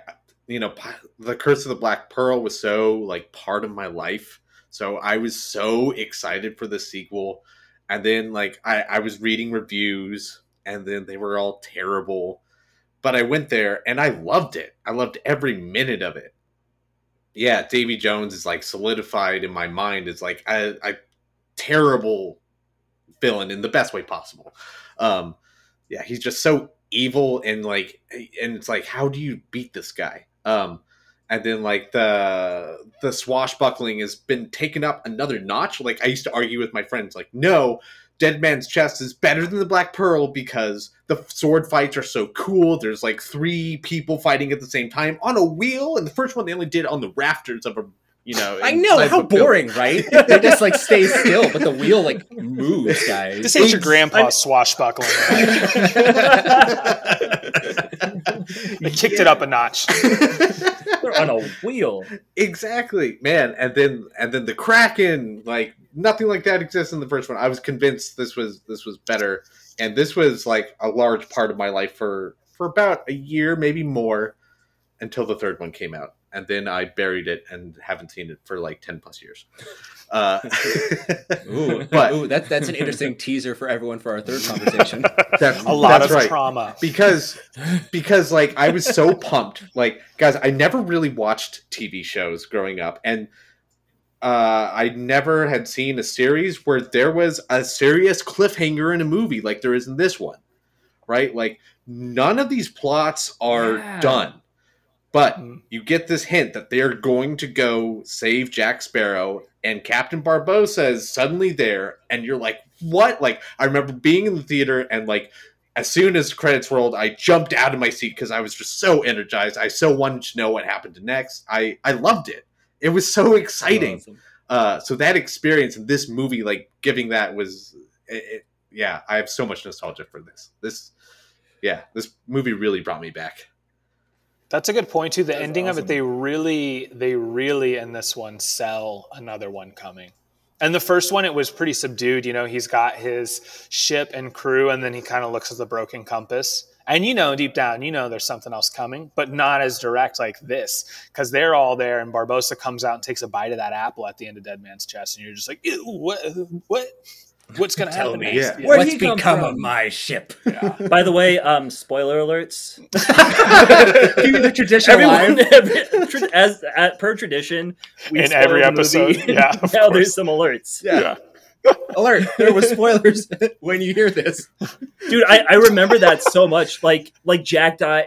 you know, the Curse of the Black Pearl was so like part of my life. So I was so excited for the sequel, and then like I, I was reading reviews, and then they were all terrible. but I went there and I loved it. I loved every minute of it. Yeah, Davy Jones is like solidified in my mind as like a, a terrible villain in the best way possible. Um, yeah, he's just so evil and like, and it's like, how do you beat this guy? Um, and then like the the swashbuckling has been taken up another notch. Like I used to argue with my friends, like, no, Dead Man's Chest is better than the Black Pearl because the sword fights are so cool. There's like three people fighting at the same time on a wheel, and the first one they only did on the rafters of a, you know. I know inside how a building. boring, right? (laughs) they just like stay still, but the wheel like moves, guys. This ain't your Ex- grandpa's swashbuckling. (laughs) (laughs) they kicked it up a notch. They're on a wheel. exactly, man. And then and then the Kraken, like nothing like that exists in the first one. I was convinced this was this was better, and this was like a large part of my life for for about a year, maybe more, until the third one came out, and then I buried it and haven't seen it for like ten plus years. Uh, (laughs) Ooh, (laughs) But- ooh, that, that's an interesting teaser for everyone for our third conversation. (laughs) that's A lot that's of right. trauma. because because like I was so pumped. Like guys, I never really watched TV shows growing up, and uh, I never had seen a series where there was a serious cliffhanger in a movie like there is in this one. Right? Like none of these plots are Yeah. done, but Mm. you get this hint that they're going to go save Jack Sparrow, and Captain Barbossa is suddenly there, and you're like, "What?" Like I remember being in the theater and like as soon as the credits rolled, I jumped out of my seat because I was just so energized. I so wanted to know what happened next. I I loved it. It was so exciting. Awesome. Uh, so that experience in this movie, like giving that was, it, it- yeah, I have so much nostalgia for this. This, yeah, this movie really brought me back. That's a good point too. The That's ending of it, they really, they really in this one sell another one coming. And the first one, it was pretty subdued. You know, he's got his ship and crew, and then he kind of looks at the broken compass. And you know, deep down, you know, there's something else coming, but not as direct like this, because they're all there, and Barbossa comes out and takes a bite of that apple at the end of Dead Man's chest, and you're just like, Ew, what, what, what's gonna Tell happen me. next? Yeah. Where'd What's he come become from? of my ship? (laughs) Yeah. By the way, um, spoiler alerts. (laughs) Keeping the tradition Everyone, alive. (laughs) every, tra- as per tradition, we In spoil every the episode, movie. yeah, now course. there's some alerts. Yeah. Alert! There was spoilers when you hear this. dude I, I remember that so much like like jack die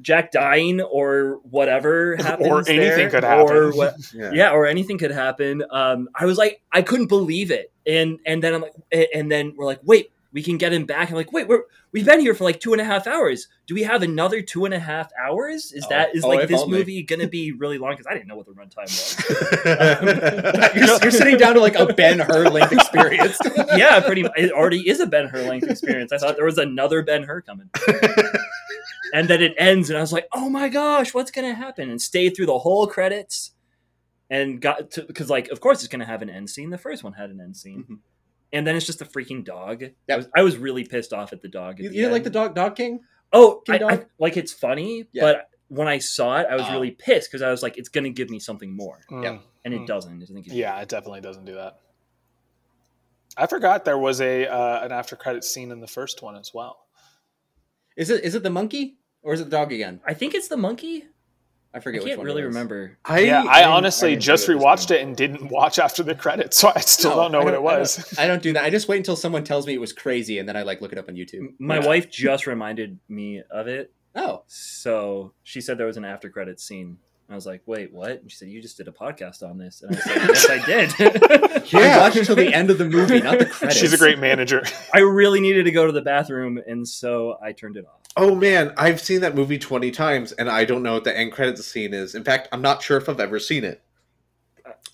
jack dying or whatever (laughs) happens Or anything there, could happen. or what, (laughs) yeah. Or anything could happen. Um i was like i couldn't believe it. And and then i'm like and then we're like wait we can get him back. I'm like wait we're we've been here for like two and a half hours. Do we have another two and a half hours? Is Oh, that is oh, like this only. movie gonna be really long? Because i didn't know what the runtime was. (laughs) (laughs) You're, you're sitting down to like a Ben Hur length experience. (laughs) yeah pretty much it already is a ben hur length experience. I thought there was another ben hur coming. And then it ends and i was like oh my gosh what's gonna happen? And stayed through the whole credits and got to because like of course it's gonna have an end scene. The first one had an end scene. Mhm. And then it's just a freaking dog Yeah. I was, I was really pissed off at the dog at You, the you didn't like the dog, Dog King? oh King I, I- like it's funny Yeah. but when i saw it i was really pissed because i was like it's gonna give me something more Mm. and it Mm. doesn't it doesn't give Yeah, it definitely doesn't do that. I forgot there was a uh, an after credit scene in the first one as well. Is it is it the monkey or is it the dog again? i think it's the monkey I i forget which can't one. really it remember I, yeah, I, didn't- honestly I just see it rewatched it and didn't watch after the credits, so I still No, don't know I what it I was. (laughs) I don't do that. I just wait until someone tells me it was crazy, and then I like look it up on YouTube. my Yeah. wife just reminded me of it Oh, So she said there was an after credits scene. I was like, wait, what? And she said, you just did a podcast on this. And I said, yes, I did. (laughs) (laughs) I watched until the end of the movie, not the credits. She's a great manager. I really needed to go to the bathroom, and so I turned it off. Oh man, I've seen that movie twenty times, and I don't know what the end credits scene is. In fact, I'm not sure if I've ever seen it.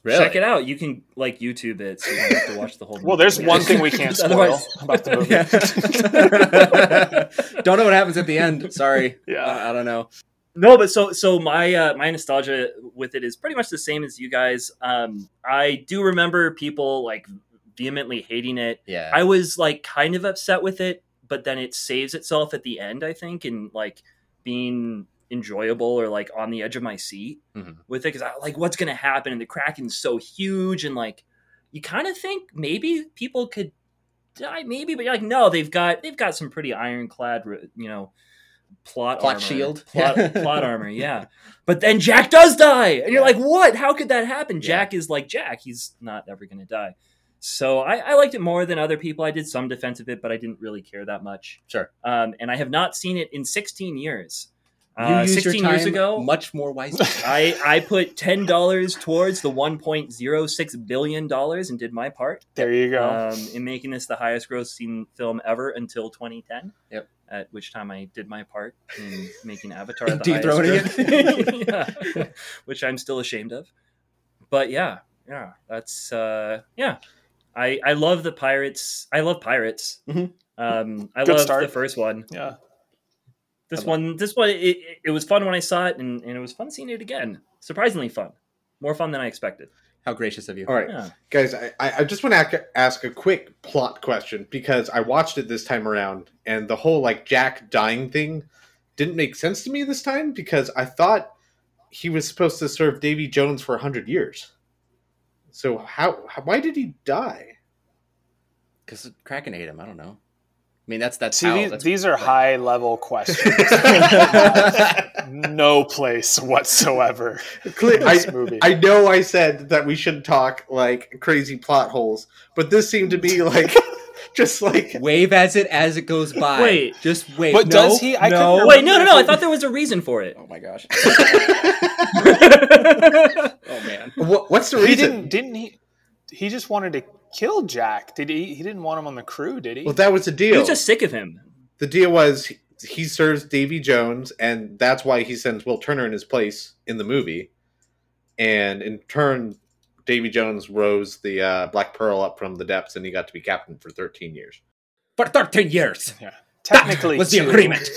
Really? Check it out. You can like YouTube it, so you don't have to watch the whole. (laughs) well, there's one thing we (laughs) can't spoil Otherwise- about the movie. (laughs) Yeah. don't know what happens at the end. Sorry. Yeah. I, I don't know. No, but so so my uh, my nostalgia with it is pretty much the same as you guys. Um, I do remember people like vehemently hating it. Yeah. I was like kind of upset with it, but then it saves itself at the end, I think, and like being enjoyable or like on the edge of my seat Mhm. with it because I like what's gonna happen and the Kraken's so huge and like you kind of think maybe people could die maybe but you're like no they've got they've got some pretty ironclad you know plot Plot armor. shield. plot, (laughs) plot armor yeah but then jack does die and you're like what how could that happen Yeah. jack is like jack he's not ever gonna die so I, I liked it more than other people i did some defense of it but i didn't really care that much Sure. um, and i have not seen it in 16 years uh, 16 your years ago much more wisely. (laughs) I, I put ten dollars towards the one point zero six billion dollars and did my part There you go. um, in making this the highest grossing film ever until 2010. Yep. At which time I did my part in (laughs) making Avatar the Dethroning highest (laughs) yeah. Which I'm still ashamed of. But yeah, yeah, that's uh, yeah. I I love the pirates. I love pirates. Mhm. Um, I Good love start. the first one. yeah. This one, this one, it, it, it was fun when I saw it, and, and it was fun seeing it again. Surprisingly fun, more fun than I expected. How gracious of you. All right, Yeah. guys, I, I I just want to ask a quick plot question because I watched it this time around, and the whole like Jack dying thing didn't make sense to me this time because I thought he was supposed to serve Davy Jones for hundred years. So how, how why did he die? Because Kraken ate him. I don't know. I mean, that's that's See, how. these, that's, these are high level questions. (laughs) no place whatsoever. Cle- in I, movie. I know I said that we shouldn't talk like crazy plot holes, but this seemed to be like (laughs) just like Wave as it as it goes by. Wait. just wait. But No, does he- I couldn't no. Wait, no, no, no! I thought there was a reason for it. Oh my gosh. (laughs) (laughs) oh man. what, what's the he reason? didn't didn't he he just wanted to kill Jack. Did he he didn't want him on the crew, did he? Well, that was the deal. He was just sick of him. the deal was he, he serves Davy Jones, and that's why he sends Will Turner in his place in the movie. And in turn, Davy Jones rose the uh, Black Pearl up from the depths, and he got to be captain for 13 years. For 13 years. yeah. Technically was the two. agreement.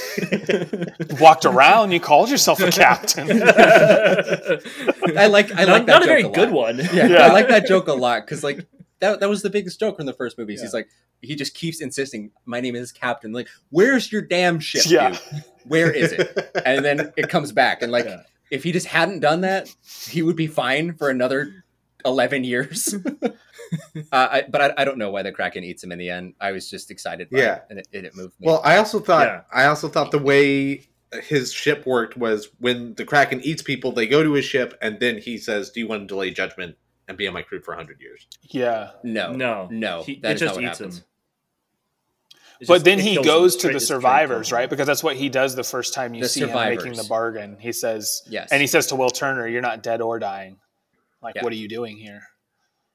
(laughs) Walked around, you called yourself a captain. (laughs) I like I not, like that not a joke very a lot. good one. Yeah, Yeah. I like that joke a lot because like that that was the biggest joke from the first movies. He's like he just keeps insisting, "My name is Captain." Like, where's your damn ship? Yeah. dude? Where is it? And then it comes back, and like Yeah. if he just hadn't done that, he would be fine for another eleven years. (laughs) uh, I, but I, I don't know why the Kraken eats him in the end. I was just excited. By Yeah. it, and it, and it moved me. Well, I also thought Yeah. I also thought the way his ship worked was when the Kraken eats people, they go to his ship, and then he says, "Do you want to delay judgment and be on my crew for 100 years?" yeah. no, No, no, He- that it is just not what eats happens. him. It's But just- then he goes to the survivors, right? Because that's what he does the first time you The see him making the bargain. He says, Yes, and he says to Will Turner, "You're not dead or dying. Like, Yeah. what are you doing here?"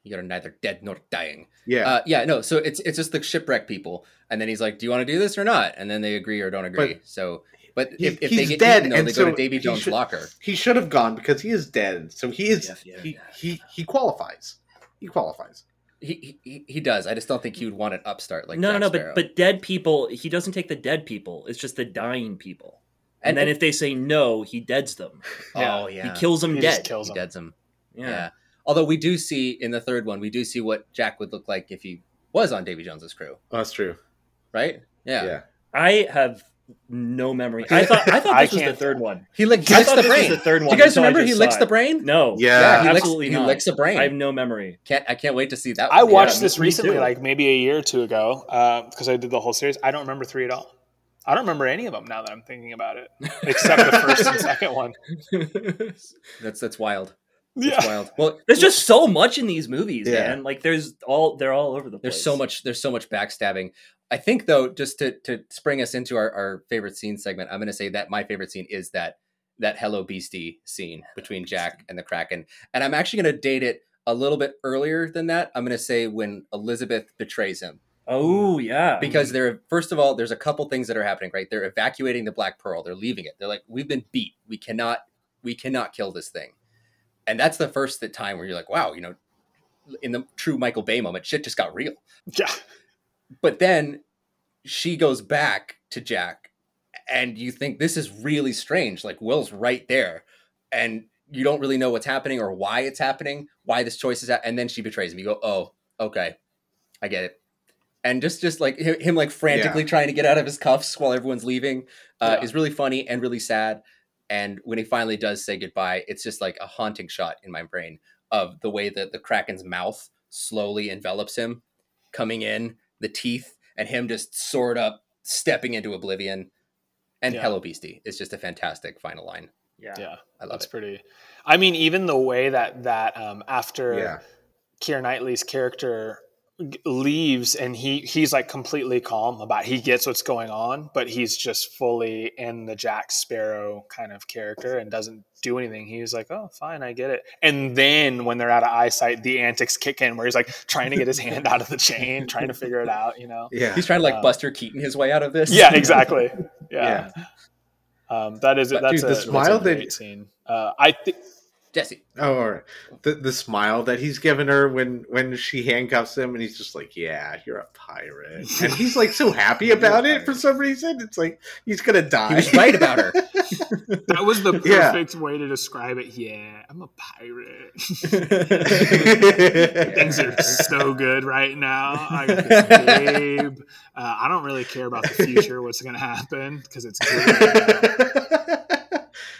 you are neither dead nor dying. Yeah, Uh, yeah, no. So it's it's just the shipwreck people, and then he's like, "Do you want to do this or not?" And then they agree or don't agree. But so, but he- if, if they he's get dead, eaten, though, and they go so to Davy Jones' should- locker. he should have gone because he is dead. So he is Yes, yeah, he, yeah. he he qualifies. He qualifies. He, he he does. I just don't think he would want an upstart like no, no, Jack no. Sparrow. But but dead people, he doesn't take the dead people. It's just the dying people. And, And then if- if they say no, he deads them. oh yeah, He kills them He dead. kills he him. deads him. Yeah. yeah. Although we do see in the third one, we do see what Jack would look like if he was on Davy Jones's crew, Oh, that's true. right? Yeah. yeah. I have no memory. I thought I thought (laughs) I this was the third one. He, lick, he I licks thought the this was brain. the third Do you guys remember he licks the brain? No. Yeah. he licks, absolutely he licks the brain. I have no memory. can't I can't wait to see that. I one. watched Yeah, this recently, too. like maybe a year or two ago, uh, because I did the whole series. I don't remember three at all. I don't remember any of them now that I'm thinking about it, except the first and (laughs) second one. That's that's wild. Yeah, wild. Well, (laughs) There's just so much in these movies, Yeah. man. Like there's all they're all over the place. There's so much. There's so much backstabbing. I think though, just to to spring us into our, our favorite scene segment, I'm going to say that my favorite scene is that that Hello Beastie scene between Jack and the Kraken, and I'm actually going to date it a little bit earlier than that. I'm going to say when Elizabeth betrays him, Oh yeah. because there. First of all, there's a couple things that are happening. Right, they're evacuating the Black Pearl. They're leaving it. They're like, we've been beat. We cannot. We cannot kill this thing. And that's the first time where you're like, wow, you know, in the true Michael Bay moment, shit just got real yeah. but then she goes back to Jack, and you think this is really strange. Like Will's right there, and you don't really know what's happening or why it's happening, why this choice is. Ha- and then she betrays him. You go, oh, okay, I get it. And just, just like him, like frantically trying to get out of his cuffs while everyone's leaving, uh, Yeah. is really funny and really sad. And when he finally does say goodbye, it's just like a haunting shot in my brain of the way that the Kraken's mouth slowly envelops him, coming in, the teeth, and him just soared up, stepping into oblivion. And Yeah. Hello Beastie is just a fantastic final line. Yeah. Yeah, I love that's it. pretty. I mean, even the way that that um, after Yeah. Keira Knightley's character g- leaves and he he's like completely calm about he gets what's going on but he's just fully in the jack sparrow kind of character and doesn't do anything. He's like oh fine i get it. And then when they're out of eyesight the antics kick in where he's like trying to get his hand out of the chain trying to figure it out you know? Yeah. He's trying to like Um, Buster Keaton his way out of this. yeah exactly. Yeah, (laughs) Um, that is But, that's dude, a, the that's a smile that- scene. Uh, i think Jesse. Oh, all right. The the smile that he's given her when when she handcuffs him, and he's just like, "Yeah, you're a pirate," and he's like so happy (laughs) about it for some reason. It's like he's gonna die. He was right about her. (laughs) that was the (laughs) Yeah. perfect way to describe it yeah i'm a pirate things are so good right now. I got this babe. Uh, I don't really care about the future, what's going to happen, because it's good.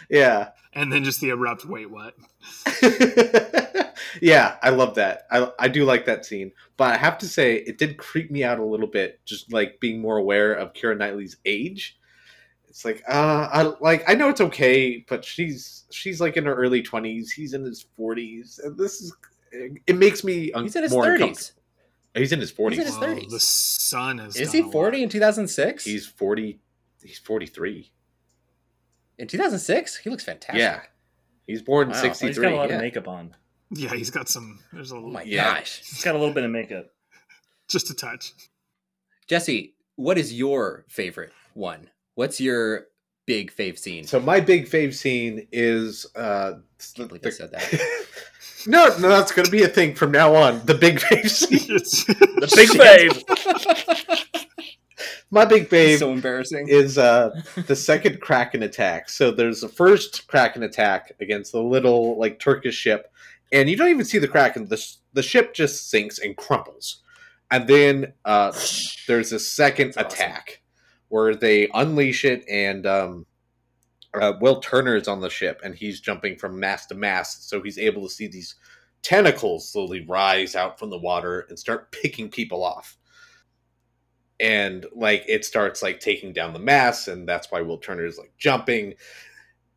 yeah. And then just the abrupt, wait, what? (laughs) yeah, I love that. I I do like that scene, but I have to say it did creep me out a little bit. Just like being more aware of Keira Knightley's age. It's like uh, I like I know it's okay, but she's she's like in her early twenties. He's in his forties, and this is it makes me un- He's in his more thirties. He's in his forties. in his Whoa, 30s. The sun is. Is he forty in two thousand six? He's forty. He's forty three. In two thousand six. He looks fantastic. Yeah, he's born in Wow. Well, sixty he's got a lot yeah. of makeup on. Yeah, he's got some. There's a Oh little, my Yeah. gosh, He's got a little bit of makeup. (laughs) just a touch. Jesse, what is your favorite one? What's your big fave scene? So my big fave scene is uh Can't believe I said that. (laughs) no, no, that's going to be a thing from now on. The big fave scene. (laughs) The big fave. My big fave so embarrassing. is uh the (laughs) second Kraken attack. So there's the first Kraken attack against the little like Turkish ship, and you don't even see the Kraken. The the ship just sinks and crumples, and then uh there's a second That's awesome. attack where they unleash it, and um, uh, Will Turner is on the ship, and he's jumping from mast to mast, so he's able to see these tentacles slowly rise out from the water and start picking people off and like it starts like taking down the mass and that's why will turner is like jumping.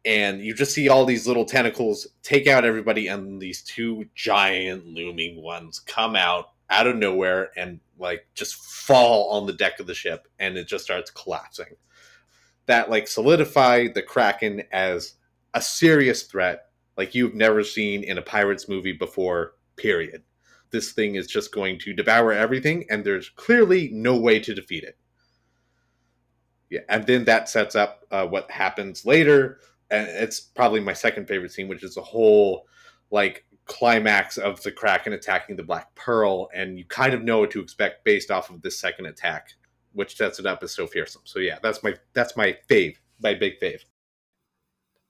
And you just see all these little tentacles take out everybody and these two giant looming ones come out out of nowhere and like just fall on the deck of the ship and it just starts collapsing. That like solidified the kraken as a serious threat like you've never seen in a pirates movie before period this thing is just going to devour everything and there's clearly no way to defeat it. Yeah and then that sets up uh, what happens later and it's probably my second favorite scene which is the whole like climax of the kraken attacking the black pearl and you kind of know what to expect based off of this second attack which sets it up as so fearsome. So yeah that's my that's my fave my big fave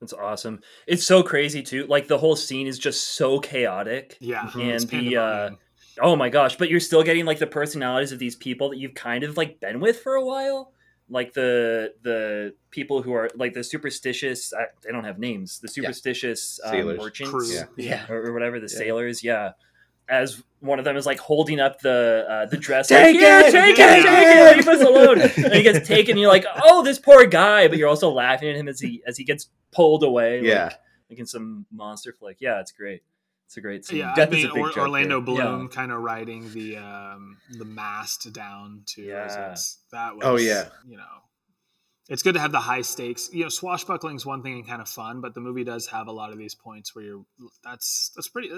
That's awesome. It's so crazy too. Like the whole scene is just so chaotic. yeah. Mhm. And the, pandemonium. Oh my gosh! But you're still getting like the personalities of these people that you've kind of like been with for a while. Like the the people who are like the superstitious. I, they don't have names. The superstitious um, Sailors. merchants, crew. Yeah. Yeah. or, or whatever the Yeah. sailors. Yeah. As one of them is like holding up the uh, the dress, Take like, "Here, it! take Yeah. it, take it, leave us alone. (laughs) and he gets taken. And you're like, oh, this poor guy, but you're also laughing at him as he as he gets pulled away. yeah like in some monster flick. Yeah, it's great. It's a great scene. Yeah, Death I is a mean, big or, Orlando here. Bloom kind of riding the um, the mast down too. as Yeah. that was. Oh, yeah. you know, it's good to have the high stakes. You know, swashbuckling is one thing and kind of fun, but the movie does have a lot of these points where you're that's that's pretty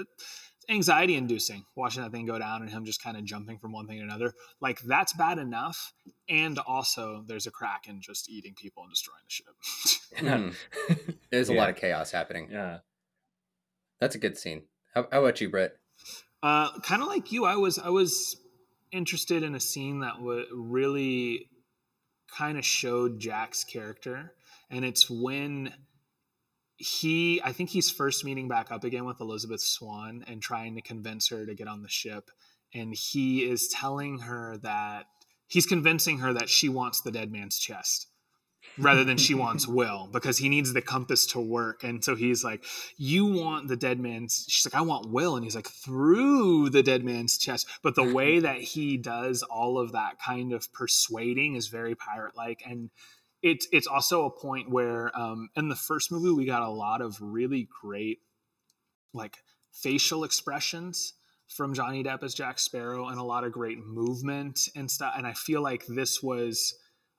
anxiety inducing watching that thing go down and him just kind of jumping from one thing to another. Like that's bad enough, and also there's a kraken just eating people and destroying the ship. (laughs) Hmm. (laughs) There's a Yeah. lot of chaos happening. Yeah. That's a good scene. How, how about you, Britt? Uh, kind of like you, I was I was interested in a scene that would really kind of showed Jack's character, and it's when he I think he's first meeting back up again with Elizabeth Swann and trying to convince her to get on the ship, and he is telling her that he's convincing her that she wants the dead man's chest rather than she wants (laughs) Will because he needs the compass to work. And so he's like, You want the dead man's. She's like, I want Will. And he's like, Through the dead man's chest. But the way (laughs) that he does all of that kind of persuading is very pirate like. And it's it's also a point where um, in the first movie we got a lot of really great like facial expressions from Johnny Depp as Jack Sparrow and a lot of great movement and stuff. And I feel like this was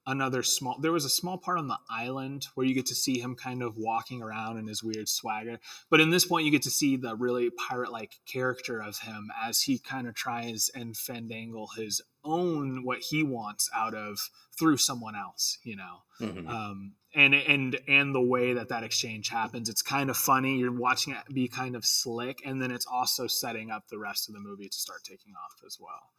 another small there was a small part on the island where you get to see him kind of walking around in his weird swagger but in this point you get to see the really pirate like character of him as he kind of tries and fandangle his own what he wants out of through someone else you know Mhm. um, and and and the way that that exchange happens it's kind of funny you're watching it be kind of slick and then it's also setting up the rest of the movie to start taking off as well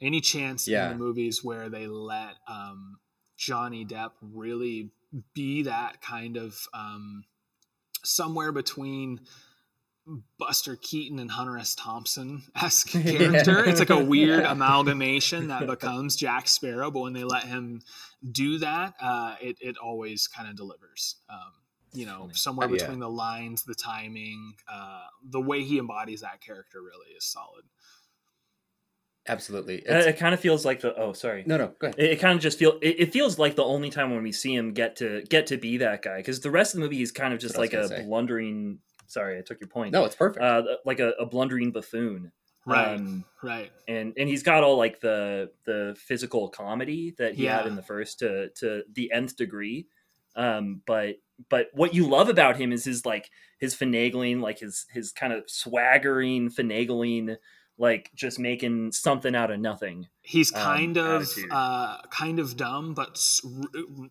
any chance Yeah. in the movies where they let um, johnny depp really be that kind of um, somewhere between Buster Keaton and Hunter S. Thompson esque (laughs) character. It's like a weird Yeah. (laughs) amalgamation that (laughs) becomes Jack Sparrow, but when they let him do that, uh, it it always kind of delivers. Um, you know, Funny. somewhere Yeah. between the lines, the timing, uh, the way he embodies that character really is solid. Absolutely. Uh, It's- it kind of feels like the. Oh, sorry. no, no, go ahead. It, it kind of just feel. It, it feels like the only time when we see him get to get to be that guy because the rest of the movie is kind of just like what I a was gonna say. blundering. Sorry, I took your point. No, it's perfect. uh, like a, a blundering buffoon. Right, Um, right. and and he's got all like the the physical comedy that he had in the first to to the nth degree um but but what you love about him is his like his finagling like his his kind of swaggering finagling like just making something out of nothing He's um, kind of uh, kind of dumb, but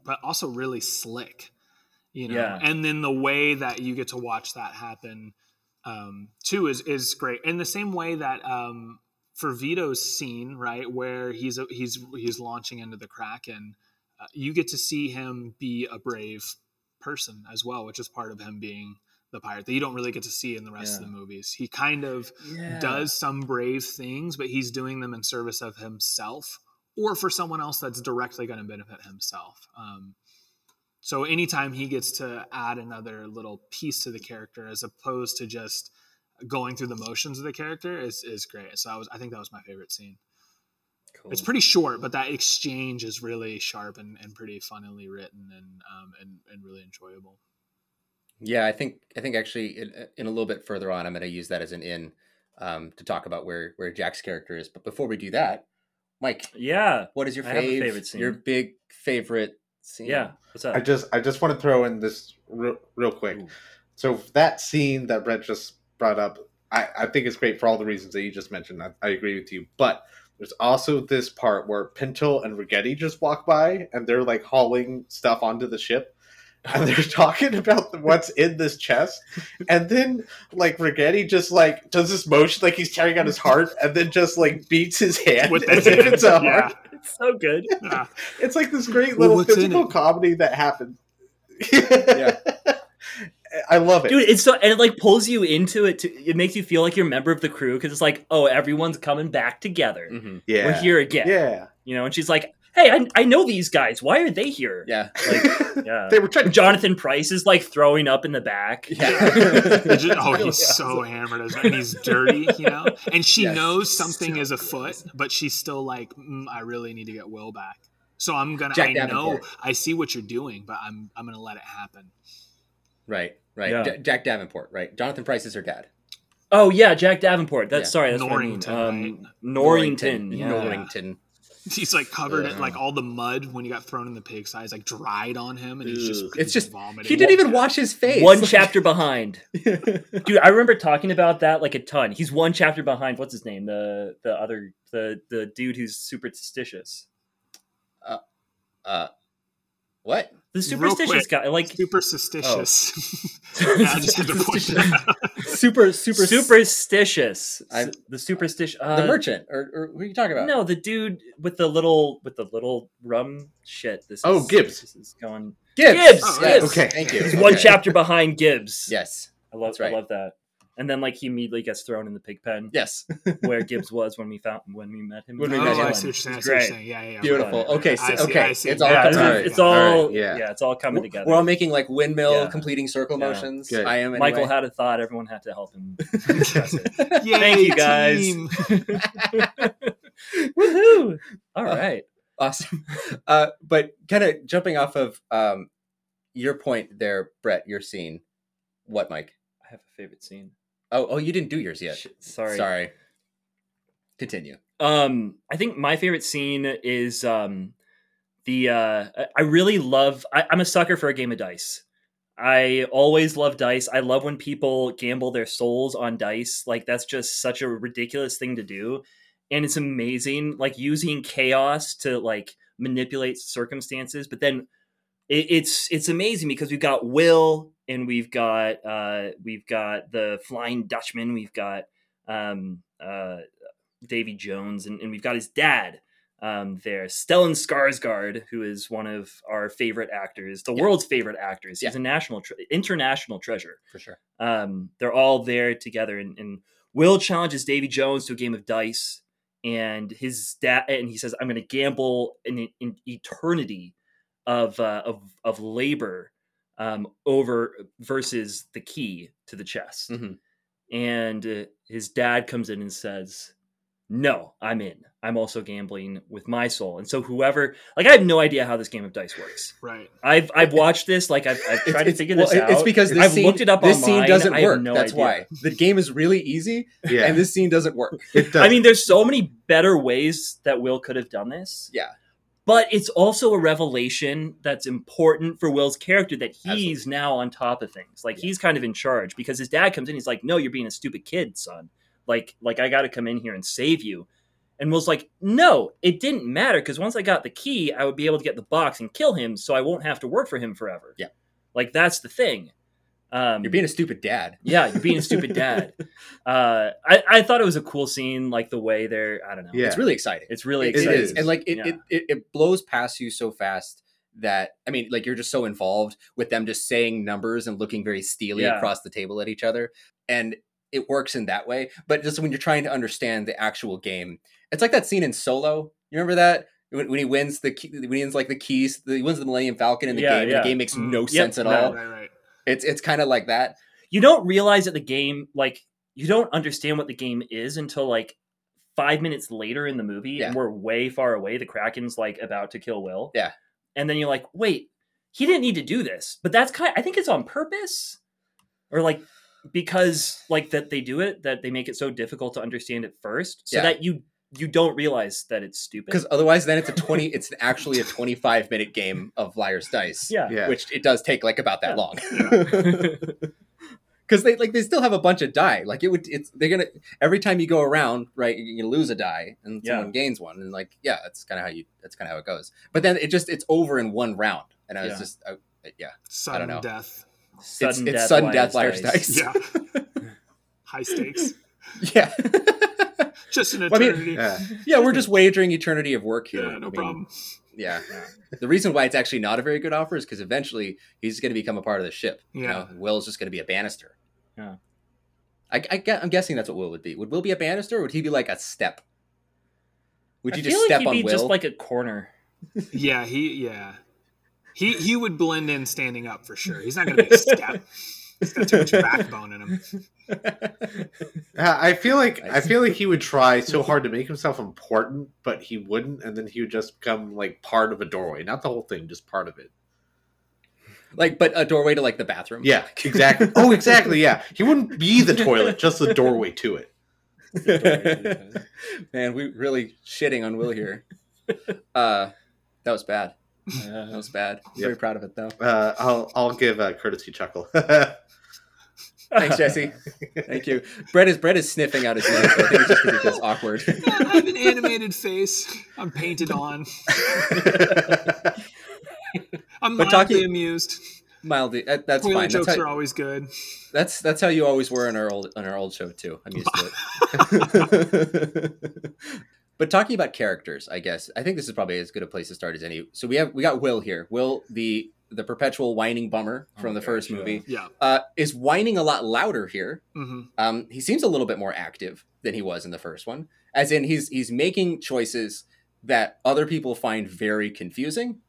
but also really slick, you know. Yeah. And then the way that you get to watch that happen um, too is is great. In the same way that um, for Vito's scene, right, where he's a, he's he's launching into the Kraken, uh, you get to see him be a brave person as well, which is part of him being the pirate that you don't really get to see in the rest of the movies. He kind of does some brave things, but he's doing them in service of himself or for someone else that's directly going to benefit himself. Um, so anytime he gets to add another little piece to the character as opposed to just going through the motions of the character is, is great. So I was I think that was my favorite scene. cool. It's pretty short, but that exchange is really sharp and, and pretty funnily written and, um, and and really enjoyable. Yeah, I think I think actually in, in a little bit further on, I'm going to use that as an in um, to talk about where where Jack's character is. But before we do that, Mike, yeah what is your I have a fave, favorite scene. Your big favorite scene? yeah what's up I just I just want to throw in this real, real quick. Ooh. So that scene that Brett just brought up, I, I think it's great for all the reasons that you just mentioned. I, I agree with you. But there's also this part where Pintel and Ragetti just walk by and they're like hauling stuff onto the ship. And they're (laughs) talking about what's in this chest. And then like Ragetti just like does this motion like he's tearing out his heart and then just like beats his hand With as if it's a (laughs) hand, heart. It's so good Yeah. (laughs) It's like this great little what's in physical comedy that happens. yeah. (laughs) I love it. dude it's so and it like pulls you into it to, it makes you feel like you're a member of the crew because it's like oh everyone's coming back together hmm yeah. we're here again Yeah. you know and she's like hey I, I know these guys why are they here yeah, like (laughs) yeah they were trying to jonathan pryce is like throwing up in the back yeah. Just- (laughs) oh, (laughs) he's so hammered, and he's dirty, you know. And she Yes. knows something is afoot, but she's still like, mm, "I really need to get Will back." So I'm gonna. Jack I know. I see what you're doing, but I'm. I'm gonna let it happen. right, right. Yeah. J- Jack Davenport, right. Jonathan Pryce is her dad. oh yeah jack davenport that's Yeah. sorry that's Norrington, what I mean. um, norrington yeah. Norrington. (laughs) He's like covered in like all the mud when he got thrown in the pig sties, like dried on him, and he's just it's just- vomiting. He didn't even wash his face. one chapter behind (laughs) dude i remember talking about that like a ton he's one chapter behind what's his name the the other the the dude who's superstitious Uh, uh, what? the superstitious quick. guy like Super suspicious. Yeah, (laughs) I just had to point that out. Super, super, superstitious I'm- the superstitious uh, the merchant, or, or who are you talking about? No, the dude with the little with the little rum shit. This Oh, is, Gibbs. This is going. Gibbs. Gibbs, Oh, yes. Gibbs. Okay. Thank you. He's one chapter behind Gibbs. Yes. I love. Right. I love that. And then like he immediately gets thrown in the pig pen Yes. (laughs) where Gibbs was when we found when we met him. When we oh, met him. I see what you're saying. I It's see what you're great. saying. Yeah, yeah, yeah. Beautiful. Right. Okay. So, see- okay. I see. It's all Yeah, coming it's, All together. right. it's all, All right, yeah. yeah. it's all coming together. We're all making like windmill Yeah. completing circle Yeah. motions. Good. I am. Anyway. Michael had a thought. Everyone had to help him. (laughs) it. Yay, Thank you, guys. team. (laughs) Woohoo! All right. awesome. Uh, but kind of jumping off of um, your point there, Brett, your scene. What, Mike? I have a favorite scene. Oh, oh, you didn't do yours yet. Sorry. Sorry. Continue. Um, I think my favorite scene is um, the. Uh, I- I really love. I, I'm a sucker for a game of dice. I always love dice. I love when people gamble their souls on dice. Like that's just such a ridiculous thing to do, and it's amazing. Like using chaos to like manipulate circumstances, but then it, it's it's amazing because we've got Will and we've got uh, we've got the Flying Dutchman. We've got um, uh, Davy Jones, and, and we've got his dad um, there, Stellan Skarsgård, who is one of our favorite actors, the Yeah. world's favorite actors. He's Yeah. a national, tre- international treasure. For sure. Um, they're all there together, and, and Will challenges Davy Jones to a game of dice, and his dad, and he says, "I'm going to gamble an, an eternity of uh, of of labor um, over versus the key to the chest." Mhm. and uh, his dad comes in and says no i'm in i'm also gambling with my soul and so whoever like i have no idea how this game of dice works Right. i've i've watched this like i've, I've tried to figure well, this it- out It's because this i've scene, looked it up This online. scene doesn't I work. no That's idea. why the game is really easy, Yeah, and this scene doesn't work. it does. i mean there's so many better ways that will could have done this Yeah. But it's also a revelation that's important for will's character that he's Absolutely. now on top of things like Yeah. he's kind of in charge because his dad comes in he's like no you're being a stupid kid son like like i gotta come in here and save you and will's like no it didn't matter because once i got the key i would be able to get the box and kill him so i won't have to work for him forever Yeah. like that's the thing um You're being a stupid dad. yeah you're being a stupid dad (laughs) uh I, I thought it was a cool scene like the way they're i don't know Yeah. It's really exciting. it's really It exciting is, and like it, Yeah. it, it, it blows past you so fast that I mean, like you're just so involved with them just saying numbers and looking very steely Yeah. across the table at each other, and it works in that way. But just when you're trying to understand the actual game, it's like that scene in Solo. You remember that when, when he wins the key, when he wins like the keys, he wins the Millennium Falcon in the Yeah, game. yeah. And the game makes Mm. no Yep, sense at no. all. Right. Right. It's it's kind of like that. you don't realize that the game like you don't understand what the game is until like five minutes later in the movie Yeah. and we're way far away the kraken's like about to kill will Yeah. and then you're like wait he didn't need to do this but that's kind i think it's on purpose or like because like that they do it that they make it so difficult to understand at first so Yeah. that you you don't realize that it's stupid Because otherwise, then it's a twenty. it's actually a twenty-five minute game of liar's dice. yeah yeah. which it does take like about that Yeah. long. Because (laughs) (laughs) they like they still have a bunch of die. Like it would, it's they're gonna every time you go around, right? You can lose a die, and Yeah. someone gains one, and like yeah, that's kind of how you that's kind of how it goes. But then it just it's over in one round, and I was Yeah. just I, yeah, Sudden know. death. sudden it's death sudden liar's death, liar's dice. Yeah. (laughs) High stakes. yeah, (laughs) Just an Well, I mean- eternity. yeah. (laughs) yeah. We're just wagering eternity of work here. Yeah, I no mean, problem. Yeah. The reason why it's actually not a very good offer is because eventually he's going to become a part of the ship. You Yeah. know, Will's just going to be a banister. Yeah. I, I, I'm guessing that's what Will would be. Would Will be a banister or would he be like a step? Would I you feel just like step he'd on be Will? just like a corner (laughs) Yeah, he yeah. He he would blend in standing up for sure. He's not gonna be a step. He's got too much backbone in him. (laughs) I feel like I feel like he would try so hard to make himself important, but he wouldn't, and then he would just become like part of a doorway, not the whole thing, just part of it. like, but a doorway to like the bathroom. Yeah, (laughs) exactly. oh, exactly. Yeah, he wouldn't be the toilet, just the doorway to it. Man, we really shitting on Will here. (laughs) Uh, that was bad. That was bad. (laughs) Very proud of it though. Uh, I'll I'll give a courtesy chuckle. (laughs) Thanks, Jesse. Thank you. Brett is Brett is sniffing out his nose. So I think it's just because he feels awkward. (laughs) I have an animated face. I'm painted on. I'm But mildly talking- amused. Mildly, that, that's Toilet fine. That's jokes how, are always good. that's that's how you always were on our old on our old show too. I'm used to it. But talking about characters, I guess I think this is probably as good a place to start as any. So we have we got Will here. Will the the perpetual whining bummer from Oh, the first movie Yeah. uh, is whining a lot louder here. hmm Um, he seems a little bit more active than he was in the first one, as in he's he's making choices that other people find very confusing.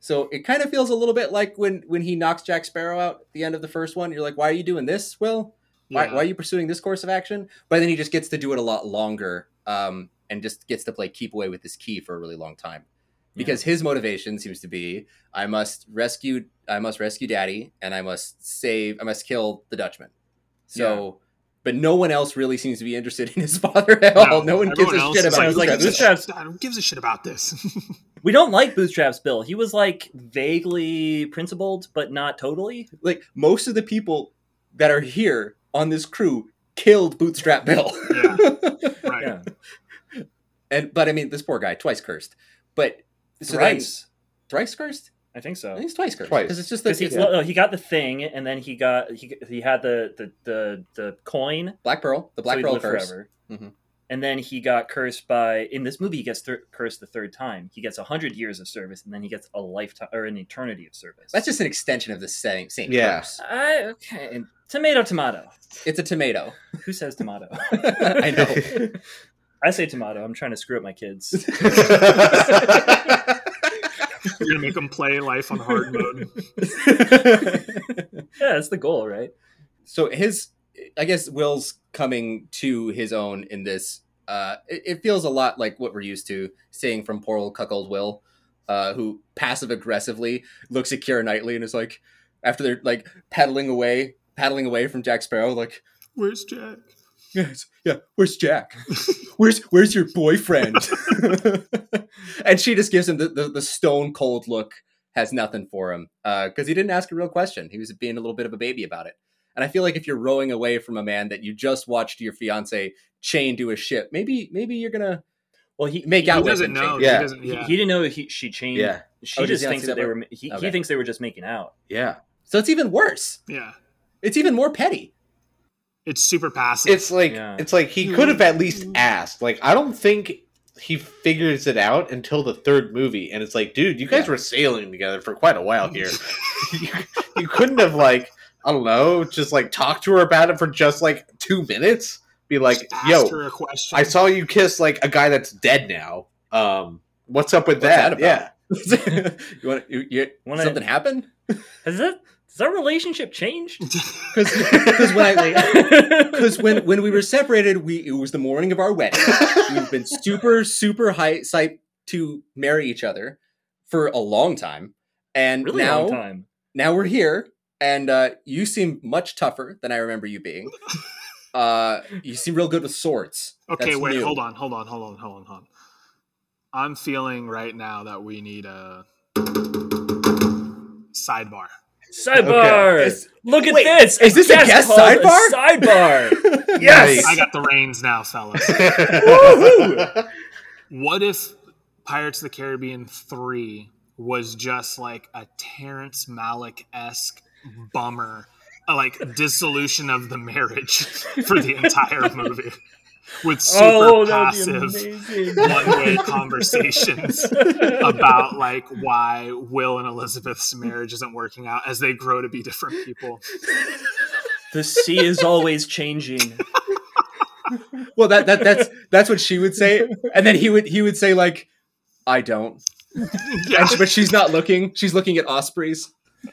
So it kind of feels a little bit like when when he knocks Jack Sparrow out at the end of the first one. You're like, why are you doing this, Will? Why, Yeah. why are you pursuing this course of action? But then he just gets to do it a lot longer, um, and just gets to play keep away with this key for a really long time. because his motivation seems to be I must rescue I must rescue Daddy and I must save I must kill the Dutchman. So, but no one else really seems to be interested in his (laughs) father at all. No, one gives a shit about like- like, like, Bootstrap. Bootstraps- I don't gives a shit about this. (laughs) We don't like Bootstraps Bill. He was like vaguely principled, but not totally. Like most of the people that are here on this crew killed Bootstrap Bill. Yeah. (laughs) right. Yeah. And but I mean, this poor guy twice cursed. But so then- Thrice. thrice cursed. I think I so. think it's twice cursed Twice. because it's just that 'Cause he, it's no, he got the thing, and then he got he, he had the the the, the coin. Black Pearl, the Black he'd Pearl curse. forever. Mhm. And then he got cursed by in this movie. He gets thir- cursed the third time. He gets hundred years of service, and then he gets a lifetime or an eternity of service. That's just an extension of the same same Yeah. curse. I, okay. Tomato, tomato. It's a tomato. Who says tomato? (laughs) I know. (laughs) I say tomato. I'm trying to screw up my kids. (laughs) You're gonna make them play life on hard mode. (laughs) yeah, that's the goal, right? so his i guess will's coming to his own in this uh it, it feels a lot like what we're used to seeing from poor old cuckold will uh who passive aggressively looks at Keira Knightley and is like after they're like paddling away paddling away from jack sparrow like Where's Jack? Yes yeah where's jack where's where's your boyfriend (laughs) (laughs) and she just gives him the, the, the stone cold look has nothing for him uh, because he didn't ask a real question he was being a little bit of a baby about it and i feel like if you're rowing away from a man that you just watched your fiance chain to a ship maybe maybe you're gonna Well, he make He out with doesn't him know. Yeah. He doesn't, He, yeah. he didn't know he, she changed. yeah. She Oh, just thinks that that they part? were. He, Okay. he thinks they were just making out. Yeah. so it's even worse yeah. it's even more petty It's super passive. It's like Yeah. it's like he could have at least asked. Like I don't think he figures it out until the third movie, and it's like, dude, you guys Yeah. were sailing together for quite a while here. (laughs) you, you couldn't have like I don't know, just like talked to her about it for just like two minutes. Be like, yo, her a question. I saw you kiss like a guy that's dead now. Um, what's up with What's that? that about? Yeah, (laughs) you want you, you, Wanna- something happened Has that has that relationship changed? (laughs) because when i because (laughs) when when we were separated we it was the morning of our wedding we've been super super high psyched to marry each other for a long time and really now long time. now we're here and uh, you seem much tougher than i remember you being uh, you seem real good with swords okay, That's wait, new. hold on, hold on, hold on, hold on, hold on. I'm feeling right now that we need a sidebar. Sidebar. Is- Look at Wait, this. is this a guest called sidebar? sidebar. (laughs) Yes. I got the reins now, fellas. (laughs) Woohoo! what if Pirates of the Caribbean 3 was just like a Terrence Malick esque bummer, a, like dissolution of the marriage (laughs) for the entire movie with super oh, that would be passive one way (laughs) conversations about like why Will and Elizabeth's marriage isn't working out as they grow to be different people. the sea is always changing. well that, that that's that's what she would say and then he would he would say like i don't (laughs) Yeah. And she- but she's not looking she's looking at ospreys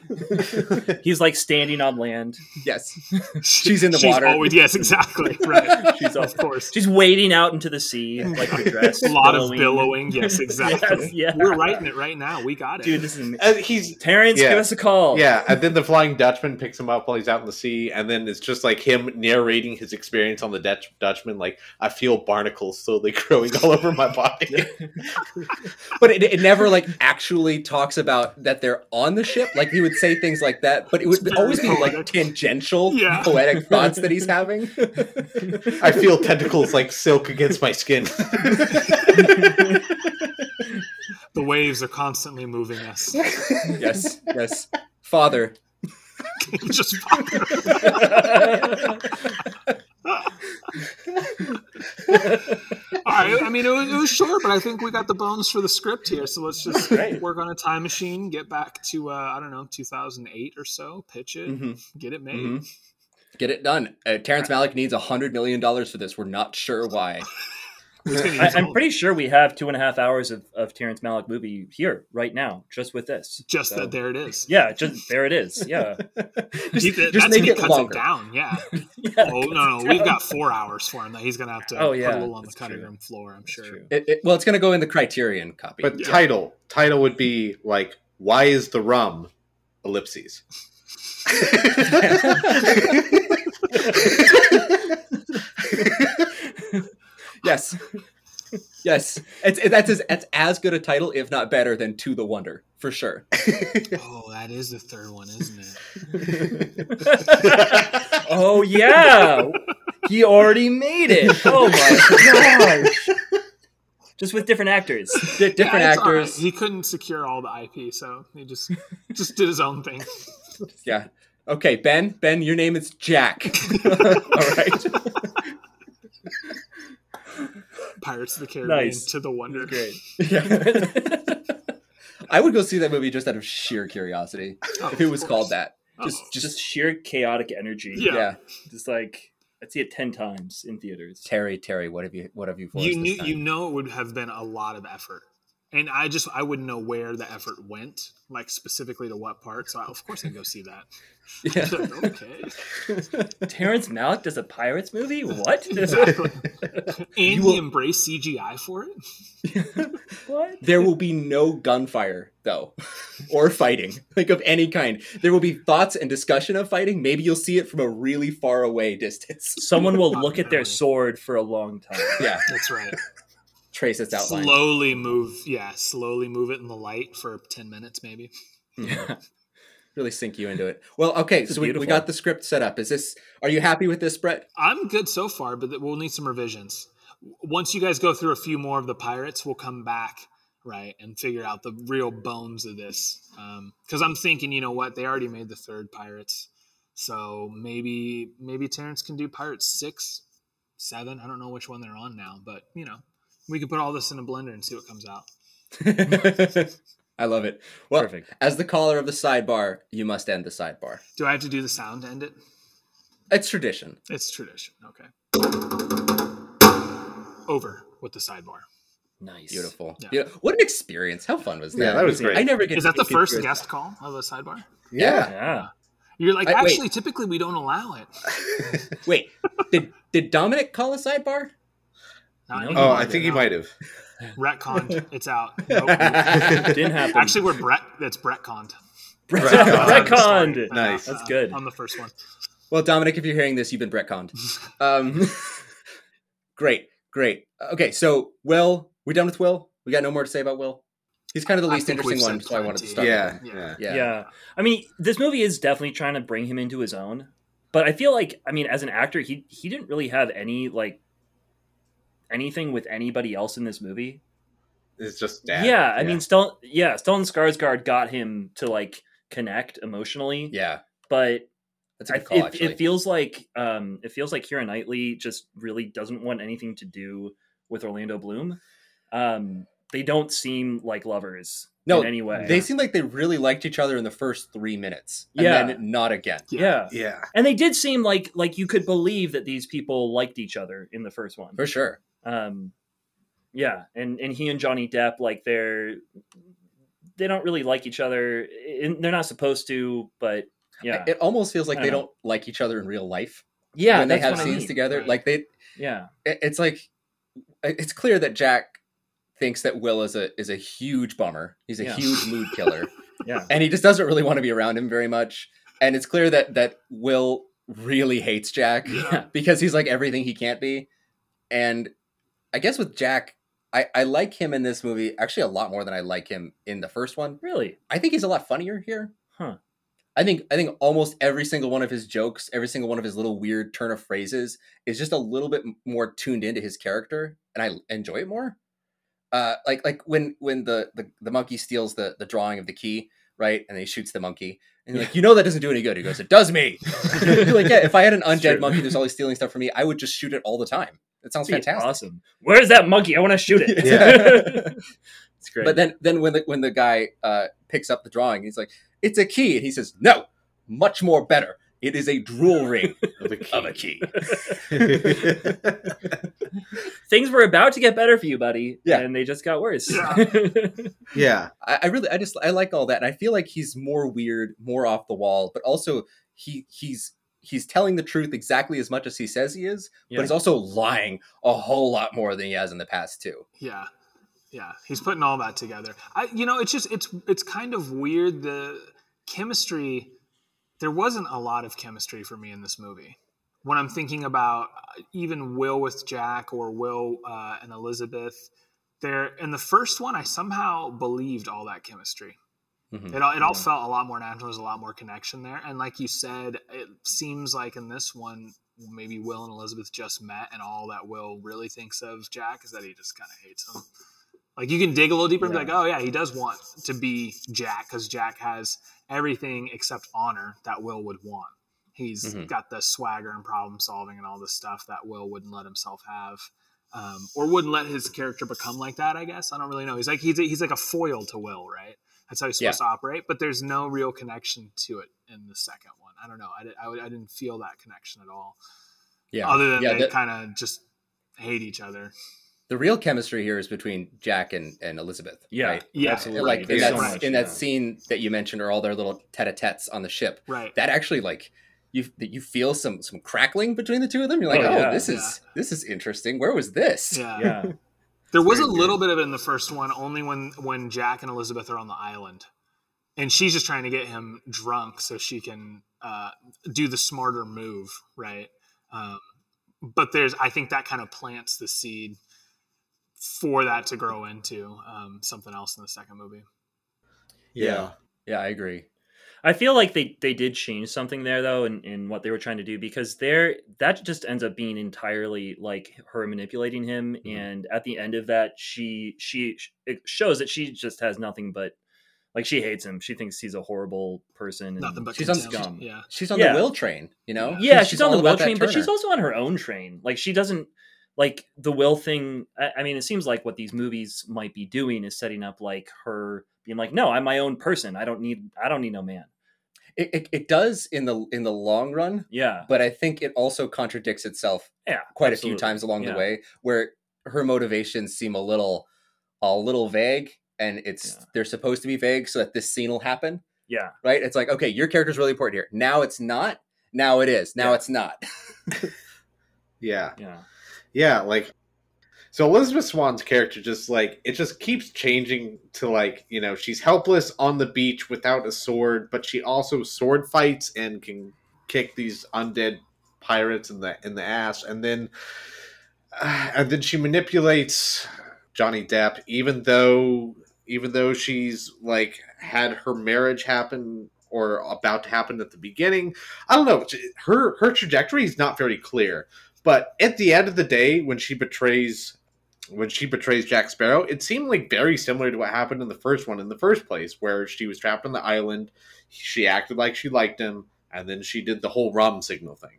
(laughs) He's like standing on land. yes she's in the She's water. Always, yes, exactly. Right. (laughs) She's of course. She's wading out into the sea like the dress. a lot of billowing. billowing. Yes, (laughs) exactly. Yes, yeah. We're writing it right now. We got it. Dude, this is And he's Terrence. Yeah. Give us a call. Yeah, and then the Flying Dutchman picks him up while he's out in the sea, and then it's just like him narrating his experience on the Dutch Dutchman. Like, I feel barnacles slowly growing all over my body. but it, it never like actually talks about that they're on the ship like he would say things like that but it would It's always be like tangential Yeah. poetic (laughs) thoughts that he's having I feel tentacles like silk against my skin. the waves are constantly moving us. yes yes father (laughs) Just All (laughs) right. I mean, it was, it was short, but I think we got the bones for the script here. So let's just Great. work on a time machine, get back to uh, I don't know, 2008 or so, pitch it, Mhm. get it made. Mhm. get it done uh, terrence malick needs a hundred million dollars for this we're not sure why I, use I'm pretty sure we have two and a half hours of, of Terrence Malick movie here right now, just with this. just So- that. There it is. Yeah, just there it is. Yeah, just, (laughs) He- just that's make it cuts longer. down. Yeah. (laughs) (laughs) yeah. Oh no, no, we've got four hours for him that he's gonna have to Oh, put yeah, a little on the cutting true. room floor. I'm That's sure. It, it, well, it's going to go in the Criterion copy. But Yeah. title title would be like, "Why is the rum?" Ellipses. Yes, yes, it's it, that's as it's as good a title, if not better, than To the Wonder for sure. (laughs) Oh, that is the third one, isn't it? (laughs) oh yeah, he already made it. Oh my gosh! Just with different actors. Di- different Yeah, it's all right. actors. He couldn't secure all the IP, so he just just did his own thing. Yeah. Okay, Ben. Ben, your name is Jack. (laughs) All right. Pirates of the Caribbean Nice. to the Wonder. Great. Yeah. (laughs) I would go see that movie just out of sheer curiosity (laughs) Oh, if it was course. called that. Oh. Just, just Just sheer chaotic energy. Yeah. yeah. Just like I'd see it ten times in theaters. Terry, Terry, what have you, what have you for us you this knew time? you know it would have been a lot of effort and i just i wouldn't know where the effort went like specifically to what part so I, of course i'd go see that (laughs) Yeah. (laughs) okay Terrence Malick does a Pirates movie? (laughs) What? exactly and You he will- embraced cgi for it what? There will be no gunfire, though, or fighting, like of any kind. There will be thoughts and discussion of fighting. Maybe you'll see it from a really far away distance. Someone will look at their sword for a long time. Yeah, that's right trace its outline. slowly move yeah slowly move it in the light for 10 minutes maybe (laughs) Yeah. Really sink you into it. Well, okay, so we, we got the script set up. Is this? Are you happy with this, Brett? i'm good so far but we'll need some revisions once you guys go through a few more of the pirates we'll come back right and figure out the real bones of this um, because i'm thinking you know what they already made the third pirates so maybe maybe terrence can do pirates six seven i don't know which one they're on now but you know we could put all this in a blender and see what comes out (laughs) I love it. Well, Perfect. as the caller of the sidebar, you must end the sidebar. do i have to do the sound to end it It's tradition. it's tradition okay over with the sidebar Nice. Beautiful. Yeah. Yeah. What an experience. How fun was that? Yeah, that was great. I never get is to that the first through. guest call of a sidebar Yeah. Yeah. you're like I- wait. actually typically we don't allow it (laughs) Wait, did did Dominic call a sidebar? Not Oh, I think he might have. (laughs) retconned it's out (laughs) Nope. Didn't happen. actually we're brett that's brett conned Retconned. Nice. That's good. on the first one Well, Dominic, if you're hearing this, you've been retconned. (laughs) Um, great, great. Okay, so Will, we done with Will? We got no more to say about Will. He's kind of the least interesting one, so I wanted to plenty. start. Yeah, yeah. yeah, yeah. I mean, this movie is definitely trying to bring him into his own. But I feel like, I mean, as an actor, he he didn't really have any like anything with anybody else in this movie. It's just dad. Yeah, I mean, Stellan, yeah, Stellan Skarsgård got him to like connect emotionally, Yeah, but that's a I, good call. it, it feels like um, it feels like Keira Knightley just really doesn't want anything to do with Orlando Bloom. Um, they don't seem like lovers No, in any way. they seem like they really liked each other in the first three minutes, and Yeah. then not again. yeah. Yeah. and they did seem like like you could believe that these people liked each other in the first one. For sure. Um, yeah, and and he and Johnny Depp like they're they don't really like each other. And they're not supposed to, but yeah, It almost feels like they don't don't like each other in real life. yeah. when they have what I scenes mean. together, Right. like they, Yeah, it's like it's clear that Jack thinks that Will is a is a huge bummer. He's a Yeah. huge mood killer. (laughs) yeah, and he just doesn't really want to be around him very much. And it's clear that that Will really hates Jack Yeah. because he's like everything he can't be. And I guess with Jack, I, I like him in this movie actually a lot more than I like him in the first one. really. I think he's a lot funnier here. Huh. I think I think almost every single one of his jokes, every single one of his little weird turn of phrases is just a little bit more tuned into his character, and I enjoy it more. Uh, like like when when the, the the monkey steals the the drawing of the key, right, and then he shoots the monkey, and you're like, you know that doesn't do any good. He goes, it does me. (laughs) (laughs) like yeah, if I had an (laughs) undead monkey that's always stealing stuff from me, I would just shoot it all the time. It sounds That'd fantastic. Awesome. Where's that monkey? I want to shoot it. Yeah. (laughs) it's great. But then, then when the when the guy uh, picks up the drawing, he's like, "It's a key," and he says, "No, much more better. It is a drool ring (laughs) Of a key. of a key. (laughs) Things were about to get better for you, buddy. Yeah. And they just got worse. yeah. I, I really, I just, I like all that, and I feel like he's more weird, more off the wall, but also he he's he's telling the truth exactly as much as he says he is, Yeah. but he's also lying a whole lot more than he has in the past too. Yeah. Yeah. He's putting all that together. I you know, it's just it's it's kind of weird the chemistry there wasn't a lot of chemistry for me in this movie. When I'm thinking about uh, even Will with Jack or Will uh, and Elizabeth, there in the first one, I somehow believed all that chemistry. Mhm. It all, it all Yeah. felt a lot more natural. There's a lot more connection there. And like you said, it seems like in this one, maybe Will and Elizabeth just met, and all that Will really thinks of Jack is that he just kind of hates him. Like you can dig a little deeper and be like, oh yeah, he does want to be Jack because Jack has everything except honor that Will would want. He's Mhm. got the swagger and problem solving and all this stuff that Will wouldn't let himself have. Um, or wouldn't let his character become like that. I guess I don't really know. He's like he's he's like a foil to Will, right? That's how he's supposed to operate. But there's no real connection to it in the second one. I don't know. I, did, I, would- I didn't feel that connection at all. Yeah, Other than yeah. they The, kind of just hate each other. the real chemistry here is between Jack and, and Elizabeth. Yeah. right? Yeah, Absolutely. like in that so much, in that yeah. scene that you mentioned, or all their little tete-a-tetes on the ship. Right. That actually like you that you feel some some crackling between the two of them. You're like, Oh, oh, yeah. this is this is interesting. Where was this? Yeah. (laughs) Yeah. There was a little bit of it in the first one, only when when Jack and Elizabeth are on the island, and she's just trying to get him drunk so she can uh, do the smarter move, right? Um, but there's, I think that kind of plants the seed for that to grow into um, something else in the second movie. Yeah. Yeah, I agree. I feel like they they did change something there though in, in what they were trying to do because there that just ends up being entirely like her manipulating him Mhm. and at the end of that she she it shows that she just has nothing but like she hates him she thinks he's a horrible person and Nothing but She's on contempt. scum. Yeah. She's on Yeah. the will train, you know. yeah she's, on the will train but she's also on her own train like she doesn't like the will thing I, I mean it seems like what these movies might be doing is setting up like her being like no i'm my own person i don't need i don't need no man It, it, it does in the in the long run, yeah but I think it also contradicts itself yeah quite a few times along Yeah. the way, where her motivations seem a little a little vague, and it's Yeah. they're supposed to be vague so that this scene will happen, yeah right? It's like okay, your character's really important here. Now it's not. Now it is. Now Yeah. it's not. (laughs) (laughs) Yeah. yeah Yeah, like so Elizabeth Swann's character just like it just keeps changing to like, you know, she's helpless on the beach without a sword, but she also sword fights and can kick these undead pirates in the in the ass and then uh, and then she manipulates Johnny Depp even though even though she's like had her marriage happen or about to happen at the beginning. I don't know. Her her trajectory is not very clear. But at the end of the day, when she betrays when she betrays Jack Sparrow, it seemed like very similar to what happened in the first one in the first place, where she was trapped on the island, she acted like she liked him, and then she did the whole rum signal thing.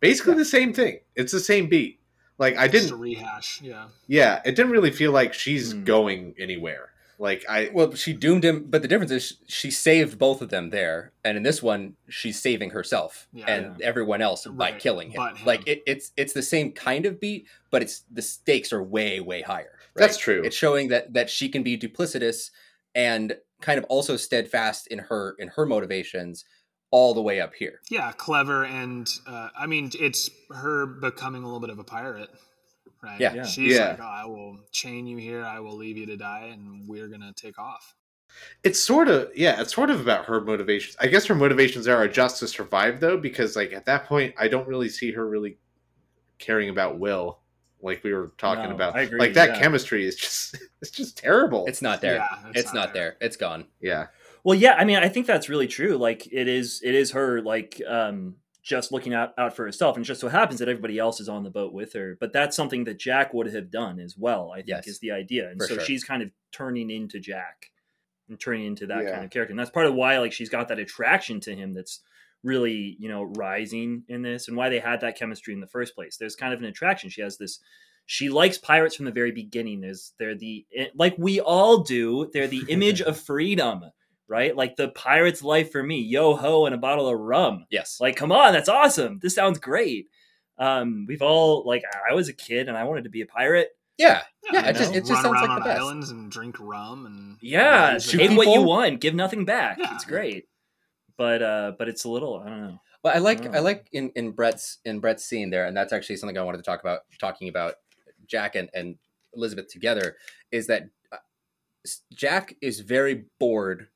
Basically the same thing. It's the same beat. Like I didn't rehash. Yeah. yeah, it didn't really feel like she's Hmm. going anywhere. Like I Well, she doomed him, but the difference is she saved both of them there, and in this one, she's saving herself Yeah. and everyone else by killing him. him. Like it, it's it's the same kind of beat, but it's the stakes are way way higher. right? That's true. It's showing that that she can be duplicitous and kind of also steadfast in her in her motivations all the way up here. Yeah, clever, and uh, I mean, it's her becoming a little bit of a pirate, right? Yeah. Yeah. she's Yeah. like, oh, "I will chain you here. I will leave you to die, and we're gonna take off." it's sort of yeah it's sort of about her motivations i guess her motivations are just to survive though because like at that point i don't really see her really caring about will like we were talking No, about I agree, like that yeah. chemistry is just (laughs) it's just terrible It's not there. Yeah, it's, not, there. It's gone. yeah Well, yeah, I mean, I think that's really true. Like, it is, it is her like um, just looking out, out for herself, and it just so happens that everybody else is on the boat with her. But that's something that Jack would have done as well. I think Yes. is the idea, and so sure. she's kind of turning into Jack and turning into that Yeah. kind of character, and that's part of why like she's got that attraction to him that's really you know rising in this, and why they had that chemistry in the first place. There's kind of an attraction. She has this. She likes pirates from the very beginning. There's they're the eh, like we all do. They're the image (laughs) of freedom right? Like the pirate's life for me, yo ho, and a bottle of rum. Yes. Like, come on, that's awesome. This sounds great. Um, we've all like, I was a kid and I wanted to be a pirate. yeah. Yeah, you it just know, it just run sounds around like on the best. islands and drink rum and Yeah, shoot take what you want, give nothing back. Yeah. It's great. But uh, but it's a little, I don't know. Well, I like I Oh. like in, in Brett's in Brett's scene there, and that's actually something I wanted to talk about. Talking about Jack and, and Elizabeth together is that uh, Jack is very bored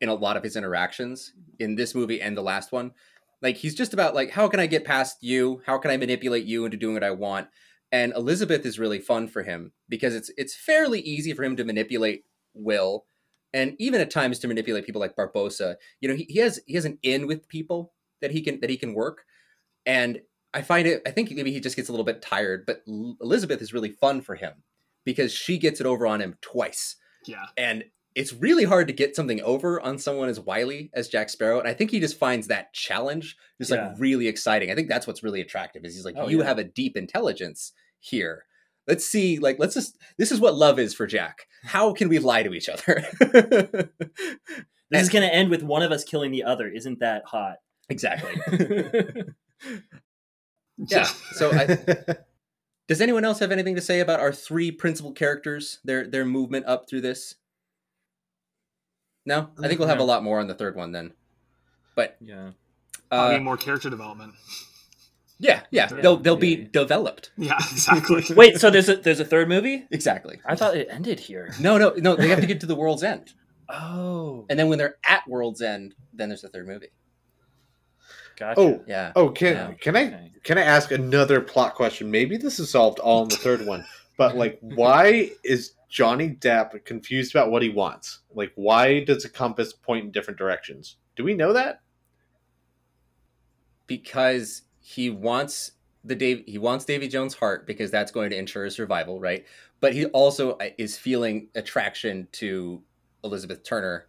in a lot of his interactions mm-hmm. in this movie and the last one. Like he's just about like how can I get past you? How can I manipulate you into doing what I want? And Elizabeth is really fun for him because it's it's fairly easy for him to manipulate Will, and even at times to manipulate people like Barbossa. You know, he, he has he has an in with people that he can that he can work, and I find it. I think maybe he just gets a little bit tired, but Elizabeth is really fun for him because she gets it over on him twice, yeah. and it's really hard to get something over on someone as wily as Jack Sparrow. And I think he just finds that challenge just Yeah. like really exciting. I think that's what's really attractive. Is he's like, Oh, you yeah. have a deep intelligence here. Let's see, like, let's just. This is what love is for Jack. How can we lie to each other? (laughs) This is going to end with one of us killing the other. Isn't that hot? exactly. (laughs) Yeah. So, I, (laughs) does anyone else have anything to say about our three principal characters, their their movement up through this? No, I think we'll have a lot more on the third one then. But Yeah. I uh, mean, more character development. yeah, yeah, Yeah, they'll they'll be yeah. developed. Yeah, (laughs) exactly. (laughs) Wait, so there's a there's a third movie? Exactly. I thought it ended here. No, no, no. They have to get to the world's end, (laughs) Oh, and then when they're at world's end, then there's the third movie. gotcha. Oh, Yeah. oh, can Yeah. can I can I ask another plot question? Maybe this is solved all in the third one, but like, why is Johnny Depp confused about what he wants? Like, why does the compass point in different directions? Do we know that? because he wants the Dave he wants Davy Jones' heart because that's going to ensure his survival, right? But he also uh, is feeling attraction to Elizabeth Turner,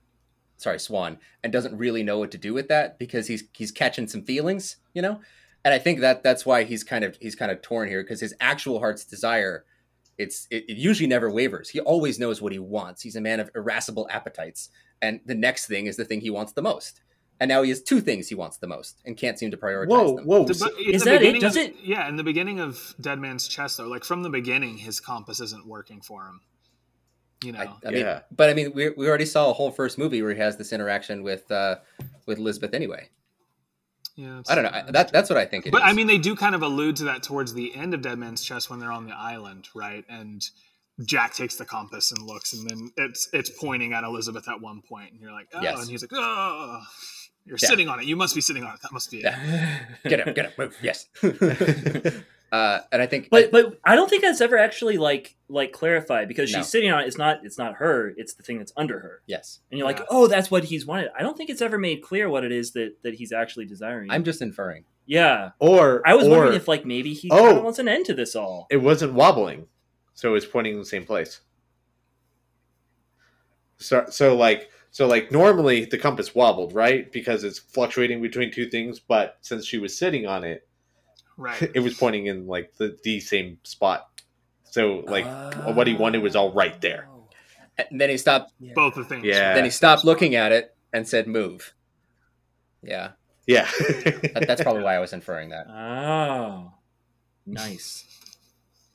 sorry Swann, and doesn't really know what to do with that because he's he's catching some feelings, you know. And I think that that's why he's kind of he's kind of torn here because his actual heart's desire, it's it, it usually never wavers. He always knows what he wants. He's a man of irascible appetites, and the next thing is the thing he wants the most. And now he has two things he wants the most and can't seem to prioritize Whoa, them. whoa! The- so- Is that it? Does of- it- Yeah, in the beginning of Dead Man's Chest, though, like from the beginning, his compass isn't working for him. You know, I, I mean, Yeah. but I mean, we, we already saw a whole first movie where he has this interaction with uh, with Elizabeth anyway. Yeah, I don't know. I, that that's what I think it is. but I mean, they do kind of allude to that towards the end of Dead Man's Chest when they're on the island, right? And Jack takes the compass and looks, and then it's it's pointing at Elizabeth at one point, and you're like, oh, Yes. and he's like, oh, you're Yeah. sitting on it. You must be sitting on it. That must be it. Yeah. (laughs) get up, get up, move. Yes. (laughs) uh, and I think, But but I don't think that's ever actually like like clarified because she's No. sitting on it. It's not it's not her. It's the thing that's under her. yes, And you're like, oh, that's what he's wanted. I don't think it's ever made clear what it is that that he's actually desiring. I'm just inferring. yeah. or I was or wondering if like maybe he Oh. wants an end to this all. it wasn't wobbling, so it's pointing in the same place. So, so like, so like, normally the compass wobbled, right? Because it's fluctuating between two things. But since she was sitting on it, Right. (laughs) it was pointing in like the, the same spot. So like, what he wanted was all right there. And then he stopped. Yeah. Both the things. Yeah. Then he stopped looking at it and said, "Move." Yeah, yeah, (laughs) that, that's probably why I was inferring that. Oh, nice.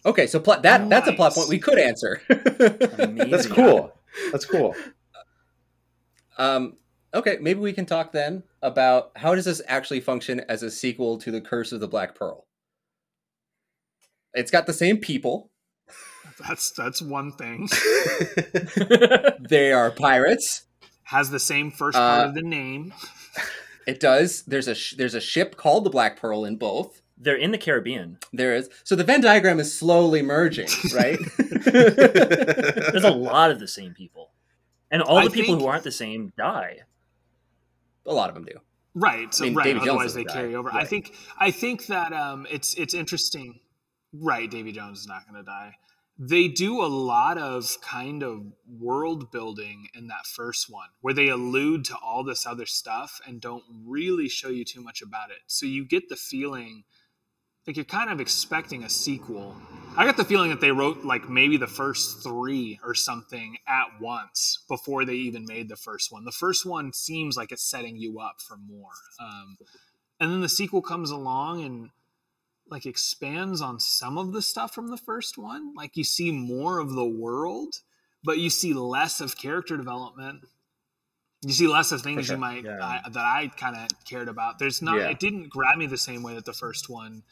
Okay, so pl- that that's a plot point we could answer. That's cool. That's cool. Um, okay, maybe we can talk then about how does this actually function as a sequel to the Curse of the Black Pearl. It's got the same people. That's that's one thing. (laughs) (laughs) They are pirates. Has the same first part Uh, of the name. It does. There's a sh- there's a ship called the Black Pearl in both. They're in the Caribbean. There is. So the Venn diagram is slowly merging, (laughs) right? There's a lot of the same people, and all I the people think- who aren't the same die. A lot of them do. Right. So I mean, right. Otherwise, they carry die. over. I think. I think that um, it's it's interesting. Right. Davy Jones is not going to die. They do a lot of kind of world building in that first one, where they allude to all this other stuff and don't really show you too much about it. So you get the feeling like you're kind of expecting a sequel. I got the feeling that they wrote like maybe the first three or something at once before they even made the first one. The first one seems like it's setting you up for more, um, and then the sequel comes along and like expands on some of the stuff from the first one. Like you see more of the world, but you see less of character development. You see less of things sure. you might Yeah. I, that I kind of cared about. There's not. Yeah. It didn't grab me the same way that the first one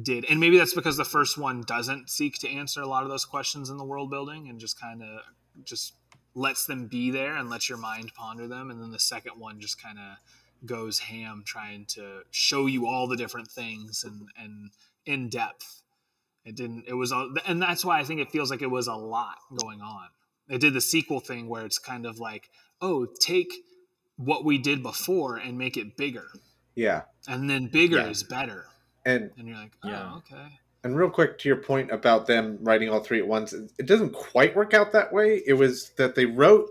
did, and maybe that's because the first one doesn't seek to answer a lot of those questions in the world building, and just kind of just lets them be there and lets your mind ponder them. And then the second one just kind of goes ham trying to show you all the different things and and in depth. It didn't. It was, a, and that's why I think it feels like it was a lot going on. It did the sequel thing where it's kind of like, oh, take what we did before and make it bigger, Yeah, and then bigger Yeah. is better. And And you're like, oh, Yeah. okay. and real quick to your point about them writing all three at once, it it doesn't quite work out that way. It was that they wrote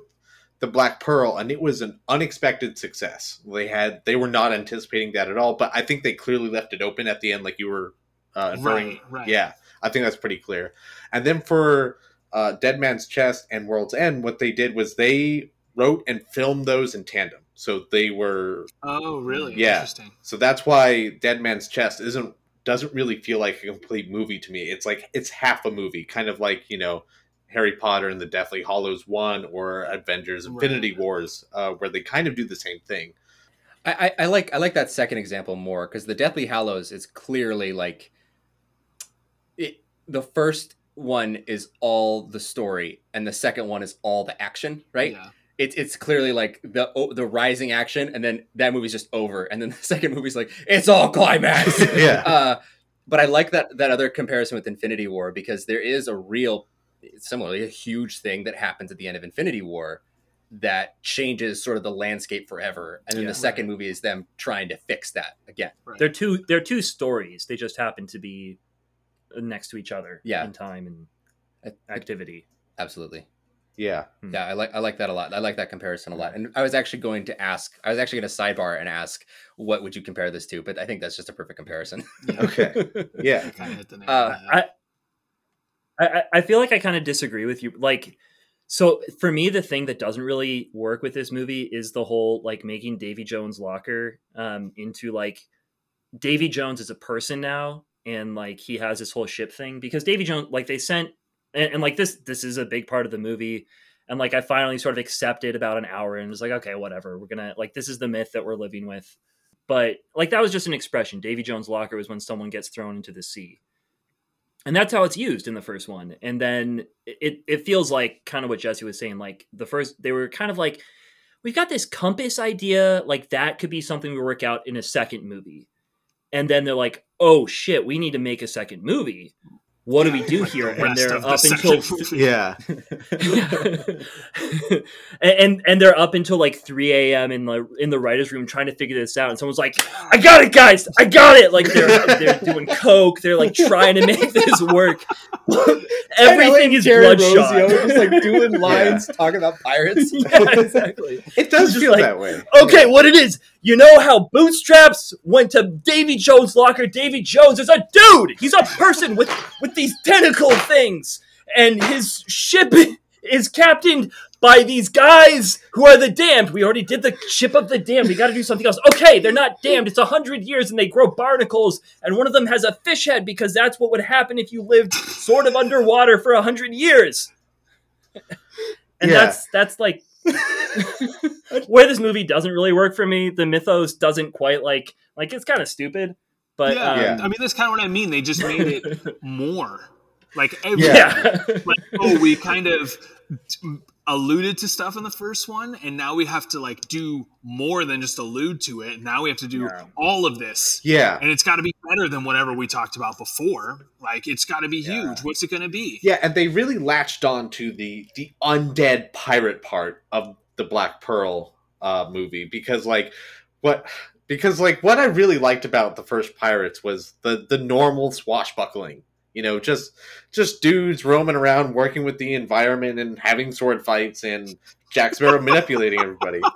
the Black Pearl, and it was an unexpected success. They had they were not anticipating that at all, but I think they clearly left it open at the end, like you were uh, inferring. Right, right. Yeah, I think that's pretty clear. And then for uh, Dead Man's Chest and World's End, what they did was they wrote and filmed those in tandem. So they were Oh, really? Yeah. Interesting. so that's why Dead Man's Chest isn't doesn't really feel like a complete movie to me. It's like it's half a movie, kind of like you know Harry Potter and the Deathly Hallows one or Avengers Infinity Right. Wars, uh, where they kind of do the same thing. I, I, I like I like that second example more because the Deathly Hallows is clearly like it. The first one is all the story, and the second one is all the action. Right? Yeah. It's it's clearly like the the rising action, and then that movie's just over, and then (laughs) the second movie's like it's all climax. (laughs) Yeah. (laughs) uh, but I like that that other comparison with Infinity War because there is a real, similarly, a huge thing that happens at the end of Infinity War that changes sort of the landscape forever, and then Yeah. the second movie is them trying to fix that again. Right. They're two. They're two stories. They just happen to be next to each other. Yeah. in time and I- I- activity. Absolutely. Yeah. Yeah, I like I like that a lot. I like that comparison a lot. And I was actually going to ask, I was actually going to sidebar and ask, what would you compare this to? But I think that's just a perfect comparison. Okay. (laughs) Yeah. You kind of hit the nail Uh, on the head. I, I I feel like I kind of disagree with you. Like, so for me, the thing that doesn't really work with this movie is the whole like making Davy Jones' locker um, into like Davy Jones is a person now, and like he has this whole ship thing because Davy Jones, like they sent, and, and like this this is a big part of the movie. And like I finally sort of accepted about an hour and was like, okay, whatever. We're gonna like this is the myth that we're living with. But like that was just an expression. Davy Jones' locker was when someone gets thrown into the sea and that's how it's used in the first one and then it it feels like kind of what jesse was saying like the first they were kind of like we've got this compass idea like that could be something we work out in a second movie and then they're like oh shit we need to make a second movie what do we do Like the here and they're of the up until (laughs) second. Yeah. (laughs) and, and and they're up until like 3 a.m. in the in the writers' room trying to figure this out. And someone's like, "I got it, guys! I got it!" Like they're (laughs) they're doing coke. They're like trying to make this work. Everything is bloodshot. just like doing lines, talking about pirates. yeah, exactly. It does Just feel like- that way. Okay, what it is? You know how Bootstraps went to Davy Jones' locker? Davy Jones is a dude. He's a person with with these tentacle things, and his ship (laughs) is captained by these guys who are the damned. We already did the ship of the damned. We got to do something else. Okay, they're not damned. It's a hundred years, and they grow barnacles, and one of them has a fish head because that's what would happen if you lived sort of underwater for a hundred years. And Yeah. that's that's like (laughs) where this movie doesn't really work for me. The mythos doesn't quite like like it's kind of stupid, but yeah, um, Yeah. I mean that's kind of what I mean. They just made it (laughs) more. Like every, yeah. (laughs) like oh, we kind of alluded to stuff in the first one, and now we have to like do more than just allude to it. Now we have to do Yeah. all of this, Yeah. and it's got to be better than whatever we talked about before. Like it's got to be Yeah. huge. What's it going to be? Yeah, and they really latched on to the the undead pirate part of the Black Pearl uh, movie because like what because like what I really liked about the first Pirates was the the normal swashbuckling. You know, just just dudes roaming around, working with the environment, and having sword fights, and Jack Sparrow manipulating everybody. (laughs)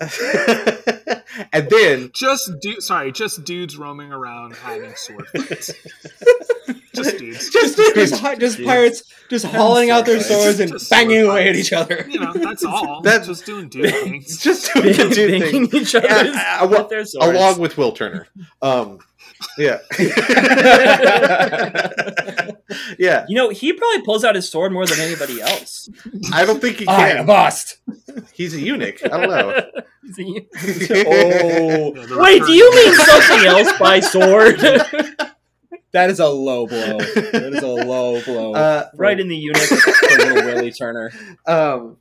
(laughs) (laughs) and then Just du- sorry, just dudes roaming around having sword fights. (laughs) just dudes. just just, hi- just pirates just hauling out their sword swords and Just banging sword away at each other. You know, that's (laughs) all. That- just doing dude things. just doing the dude thing. Banging each other's Yeah, uh, with along with Will Turner. Um, yeah, (laughs) yeah. You know, he probably pulls out his sword more than anybody else. I don't think he I can. must. He's a eunuch. I don't know. (laughs) Is he- Oh, Yeah, (laughs) Wait, do you mean something else by sword? that is a low blow. That is a low blow. Uh, right in the eunuch. for little Willie Turner. um,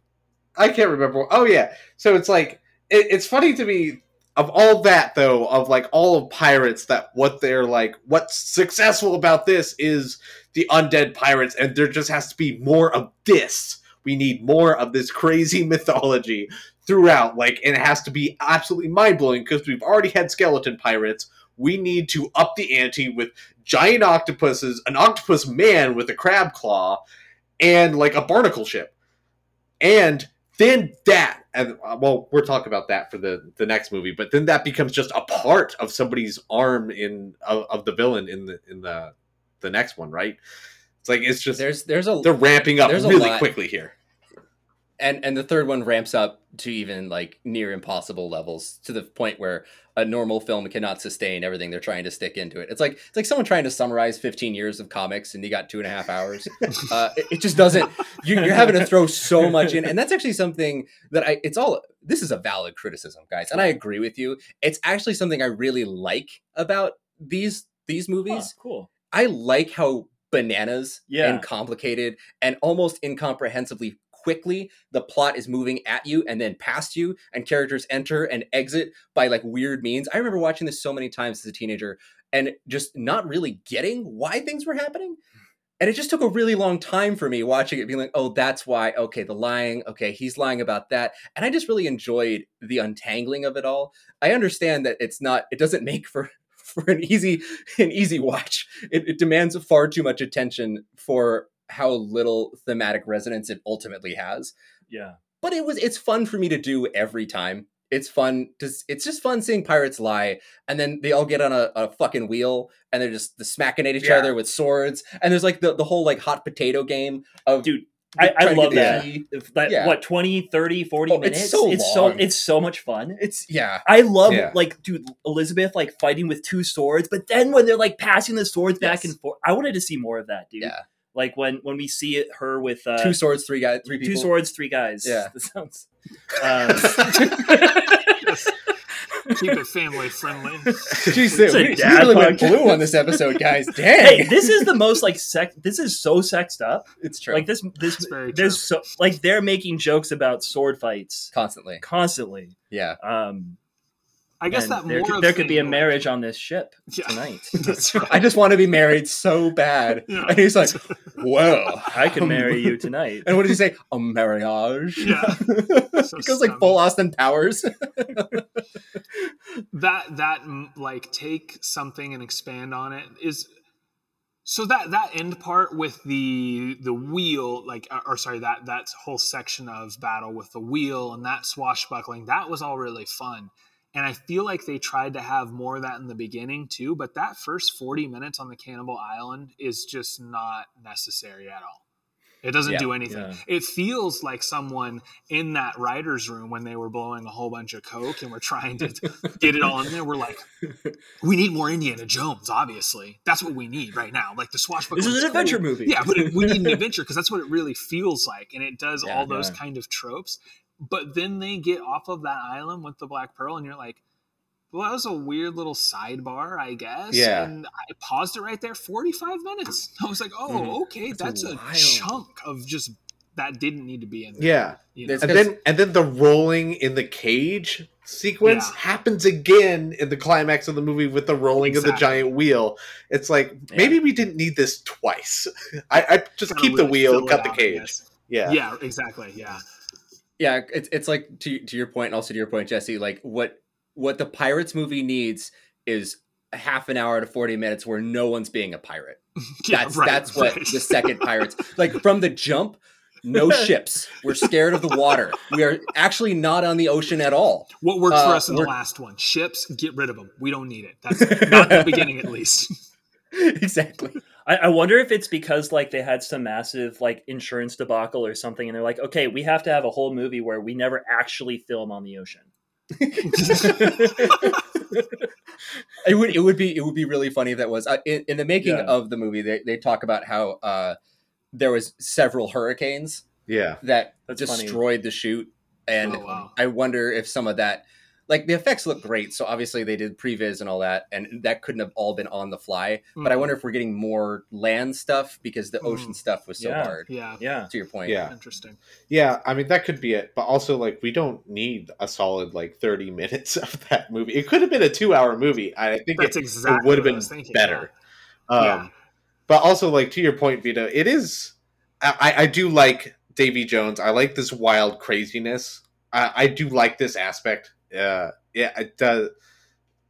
I can't remember. Oh yeah. So it's like it, it's funny to me of all that though of like all of pirates that what they're like what's successful about this is the undead pirates and there just has to be more of this. We need more of this crazy (laughs) mythology throughout like and it has to be absolutely mind-blowing because we've already had skeleton pirates. We need to up the ante with giant octopuses, an octopus man with a crab claw and like a barnacle ship. And then that and uh, well we're talking about that for the the next movie but then that becomes just a part of somebody's arm in of, of the villain in the in the the next one right? It's like it's just There's there's a they're ramping up really quickly here and and the third one ramps up to even like near impossible levels to the point where a normal film cannot sustain everything they're trying to stick into it. It's like it's like someone trying to summarize 15 years of comics and you got two and a half hours. (laughs) uh, it, it just doesn't. You, you're having to throw so much in, and that's actually something that I. It's all. This is a valid criticism, guys, and I agree with you. It's actually something I really like about these these Huh, movies. cool. I like how bananas Yeah. and complicated and almost incomprehensibly quickly the plot is moving at you and then past you and characters enter and exit by like weird means. I remember watching this so many times as a teenager and just not really getting why things were happening. And it just took a really long time for me watching it being like, "Oh, that's why. Okay, the lying. Okay, he's lying about that." And I just really enjoyed the untangling of it all. I understand that it's not it doesn't make for (laughs) for an easy an easy watch. It, it demands far too much attention for how little thematic resonance it ultimately has. Yeah. But it was it's fun for me to do every time. It's fun to it's just fun seeing pirates lie and then they all get on a, a fucking wheel and they're just smacking at each Yeah. other with swords and there's like the, the whole like hot potato game of Dude, I, I love that. the key. If that Yeah. what 20, 30, 40 Oh, it's minutes. so it's so it's so much fun. It's yeah. I love Yeah. like dude Elizabeth like fighting with two swords, but then when they're like passing the swords back and forth, I wanted to see more of that, dude. Yeah. Like when when we see it, her with uh, two swords, three guys, three two swords, three guys. Yeah. (laughs) that sounds. (laughs) Um, Keep it family friendly. Jeez, It's a we, we dad really went podcast. blue on this episode, guys. (laughs) Dang, hey, this is the most like sex. This is so sexed up. it's true. Like this, this, It's there's so like they're making jokes about sword fights constantly. constantly. Yeah. Um, I guess and that there, more could, there could be a marriage on this ship (laughs) Yeah. tonight. (laughs) Right. (laughs) I just want to be married so bad. Yeah. And he's like, well, I could um, marry you tonight. And what did he say? A marriage. Yeah. So goes like full Austin Powers. that that mm, like take something and expand on it is so that that end part with the the wheel like uh, or sorry that that whole section of battle with the wheel and that swashbuckling that was all really fun and i feel like they tried to have more of that in the beginning too but that first 40 minutes on the cannibal island is just not necessary at all it doesn't Yeah, do anything yeah. it feels like someone in that writer's room when they were blowing a whole bunch of coke and were trying to (laughs) get it all in there. We're like, we need more Indiana Jones. Obviously, that's what we need right now. Like the swashbuckling. This is an adventure movie. Yeah, but it, we need an (laughs) adventure because that's what it really feels like, and it does Yeah, all those kind of tropes. But then they get off of that island with the Black Pearl, and you're like. Well, that was a weird little sidebar, I guess. Yeah. And I paused it right there. Forty-five minutes. (laughs) I was like, "Oh, Mhm. okay, That's that's, a wild. chunk of just that didn't need to be in there." yeah you know? And then and then the rolling in the cage sequence Yeah. happens again in the climax of the movie with the rolling of the giant wheel it's like Yeah. maybe we didn't need this twice (laughs) i, I just Kinda keep the wheel cut the out, cage yeah Yeah, exactly. Yeah. Yeah, it's it's like to to your point, and also to your point, Jesse. Like what what the Pirates movie needs is a half an hour to forty minutes where no one's being a pirate. (laughs) Yeah, That's right, that's what right. the second Pirates like from the jump. no (laughs) ships. We're scared of the water. We are actually not on the ocean at all. What worked for Uh, us in the last one? Ships, get rid of them. We don't need it. That's not the beginning, at least. (laughs) exactly. I, I wonder if it's because like they had some massive like insurance debacle or something, and they're like, okay, we have to have a whole movie where we never actually film on the ocean. (laughs) It would it would be it would be really funny if that was uh, in, in the making Yeah. of the movie. They they talk about how uh, there was several hurricanes Yeah. that That's funny. destroyed the shoot, and Oh, wow. I wonder if some of that, like the effects look great. So obviously they did previs and all that, and that couldn't have all been on the fly. But I Mhm. wonder if we're getting more land stuff because the ocean Mm. stuff was so Yeah. hard. Yeah, Yeah, To your point, Yeah. interesting. Yeah, I mean that could be it, but also like we don't need a solid like thirty (laughs) minutes of that movie. It could have been a two-hour movie. I think That's it, exactly would have been thinking, better. yeah. Um, Yeah. But also, like to your point, Vito, it is. I, I do like Davy Jones. I like this wild craziness. I, I do like this aspect. Uh, yeah, it does.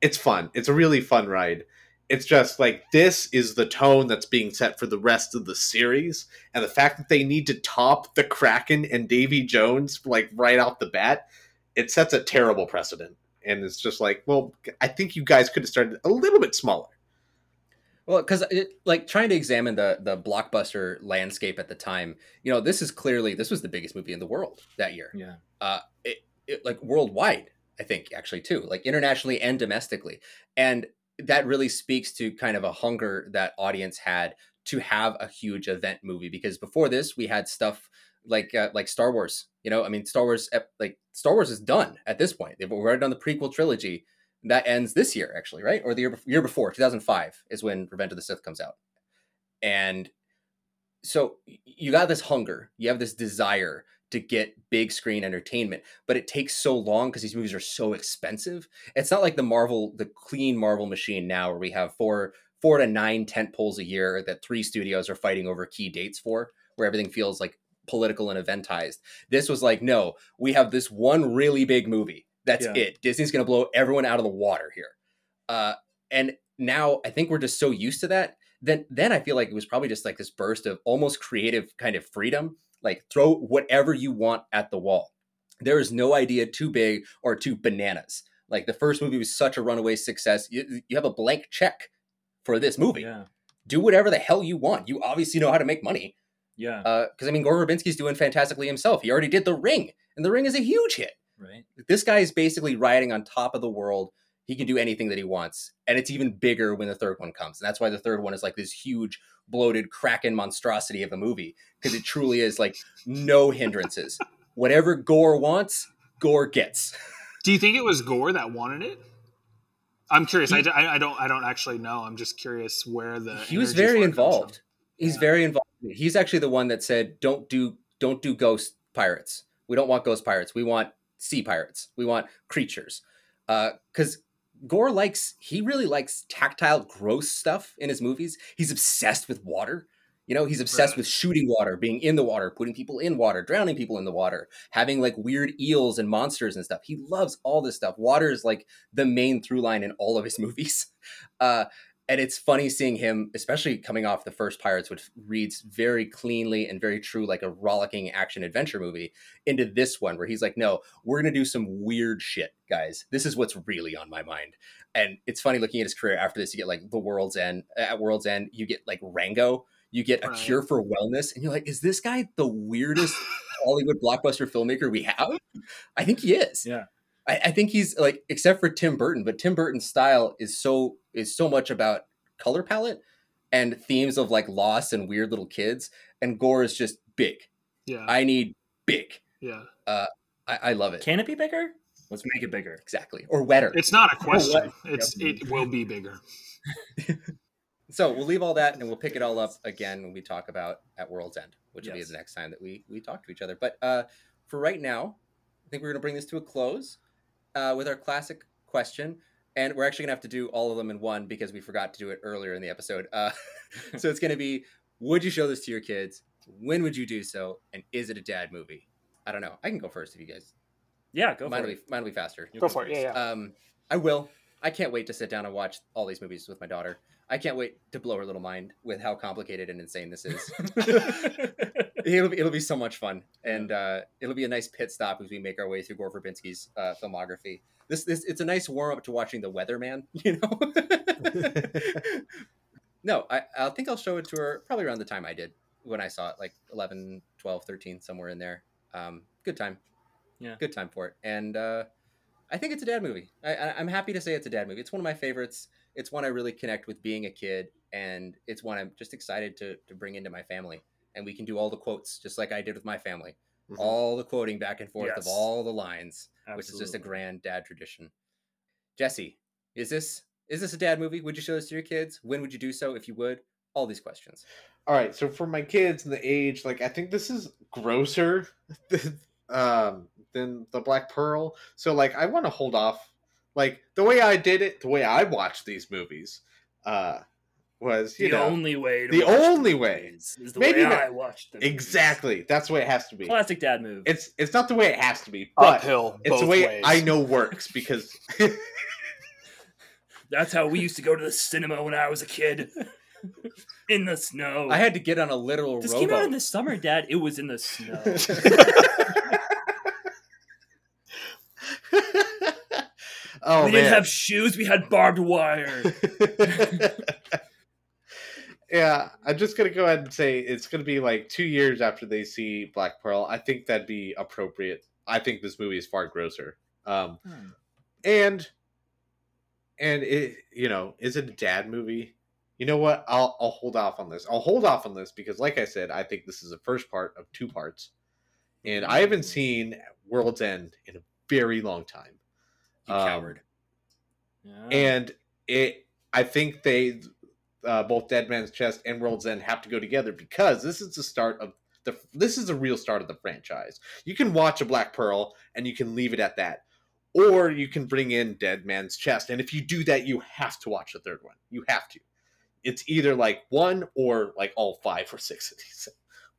It's fun. It's a really fun ride. It's just like this is the tone that's being set for the rest of the series, and the fact that they need to top the Kraken and Davy Jones like right off the bat, it sets a terrible precedent. And it's just like, well, I think you guys could have started a little bit smaller. Well, because like trying to examine the the blockbuster landscape at the time, you know, this is clearly this was the biggest movie in the world that year. yeah. uh, it, it, like worldwide, I think actually too, like internationally and domestically, and that really speaks to kind of a hunger that audience had to have a huge event movie because before this we had stuff like uh, like Star Wars. You know, I mean, Star Wars like Star Wars is done at this point. They've already done the prequel trilogy that ends this year actually, right? Or the year, year before, 2005 is when Revenge of the Sith comes out, and so you got this hunger, you have this desire to get big screen entertainment, but it takes so long because these movies are so expensive. It's not like the Marvel, the clean Marvel machine now, where we have four, four to nine tent poles a year that three studios are fighting over key dates for, where everything feels like political and eventized. This was like, no, we have this one really big movie. That's Yeah. it. Disney's going to blow everyone out of the water here. Uh, and now I think we're just so used to that. Then, then I feel like it was probably just like this burst of almost creative kind of freedom like throw whatever you want at the wall. There is no idea too big or too bananas. Like the first movie was such a runaway success. You, you have a blank check for this movie. Yeah. Do whatever the hell you want. You obviously know how to make money. Yeah. Uh, because I mean, Gore Verbinski's doing fantastically himself. He already did The Ring, and The Ring is a huge hit. right. This guy is basically riding on top of the world. He can do anything that he wants, and it's even bigger when the third one comes. And that's why the third one is like this huge, bloated kraken monstrosity of a movie because it truly is like no hindrances. (laughs) Whatever Gore wants, Gore gets. (laughs) Do you think it was Gore that wanted it? I'm curious. He- I, I, don't. I don't actually know. I'm just curious where the he was very for it comes from. involved. He's Yeah. very involved. He's actually the one that said, "Don't do, don't do ghost pirates. We don't want ghost pirates. We want sea pirates. We want creatures." Uh, because Gore likes, he really likes tactile, gross stuff in his movies. He's obsessed with water. You know, he's obsessed Right. with shooting water, being in the water, putting people in water, drowning people in the water, having like weird eels and monsters and stuff. He loves all this stuff. Water is like the main through line in all of his (laughs) movies. Uh, and it's funny seeing him, especially coming off the first Pirates, which reads very cleanly and very true, like a rollicking action adventure movie, into this one where he's like, "No, we're gonna do some weird shit, guys. This is what's really on my mind." And it's funny looking at his career after this. You get like The World's End. At World's End, you get like Rango. You get A Cure for Wellness, and you're like, "Is this guy the weirdest (laughs) Hollywood blockbuster filmmaker we have?" I think he is. Yeah. I, I think he's like, except for Tim Burton, but Tim Burton's style is so is so much about color palette and themes of like loss and weird little kids. And Gore is just big. Yeah. I need big. yeah. I, I love it. Can it be bigger? Let's make it bigger. exactly. Or wetter. It's not a question. what? It's it will be bigger. (laughs) So we'll leave all that and we'll pick it all up again when we talk about at World's End, which will be the next time that we we talk to each other. But uh, for right now, I think we're going to bring this to a close uh, with our classic question, and we're actually going to have to do all of them in one because we forgot to do it earlier in the episode. Uh, (laughs) so it's going to be: Would you show this to your kids? When would you do so? And is it a dad movie? I don't know. I can go first if you guys. Yeah, go mine for will it. be mine will be faster. You'll Go for it. Yeah, yeah. Um, I will. I can't wait to sit down and watch all these movies with my daughter. I can't wait to blow her little mind with how complicated and insane this is. (laughs) (laughs) it'll be it'll be so much fun, and uh, it'll be a nice pit stop as we make our way through Gore Verbinski's uh, filmography. This this it's a nice warm up to watching The Weatherman. (laughs) You know. (laughs) no, I I think I'll show it to her probably around the time I did when I saw it, like 11, 12, 13, somewhere in there. Um, good time. Yeah. good time for it, and uh, I think it's a dad movie. I, I, I'm happy to say it's a dad movie. It's one of my favorites. It's one I really connect with being a kid, and it's one I'm just excited to to bring into my family. And we can do all the quotes just like I did with my family. Mhm. All the quoting back and forth of all the lines, which is just a Absolutely. grand dad tradition. Jesse, is this is this a dad movie? Would you show this to your kids? When would you do so if you would? All these questions. All right, so for my kids and the age, like I think this is grosser (laughs) um, than the Black Pearl. So like I want to hold off. Like the way I did it, the way I watched these movies, uh, was you the know only way. To the watch only movies way. is the Maybe way not- I watched them. exactly that's the way it has to be. Classic dad move. It's it's not the way it has to be, but Uphill, it's the both way ways. I know works because (laughs) That's how we used to go to the cinema when I was a kid. (laughs) in the snow. I had to get on a literal this came out in the summer, Dad. It was in the snow. (laughs) oh we man. didn't have shoes. We had barbed wire. Yeah, I'm just gonna go ahead and say it's gonna be like two years after they see Black Pearl. I think that'd be appropriate. I think this movie is far grosser. Um, and and it, you know, is it a dad movie? You know what? I'll I'll hold off on this. I'll hold off on this because, like I said, I think this is the first part of two parts, and I haven't seen World's End in a very long time. You Um, coward. Yeah. and it i think they uh, both dead man's chest and world's end have to go together because this is the start of the this is the real start of the franchise you can watch a black pearl and you can leave it at that or you can bring in dead man's chest and if you do that you have to watch the third one you have to it's either like one or like all five or six of these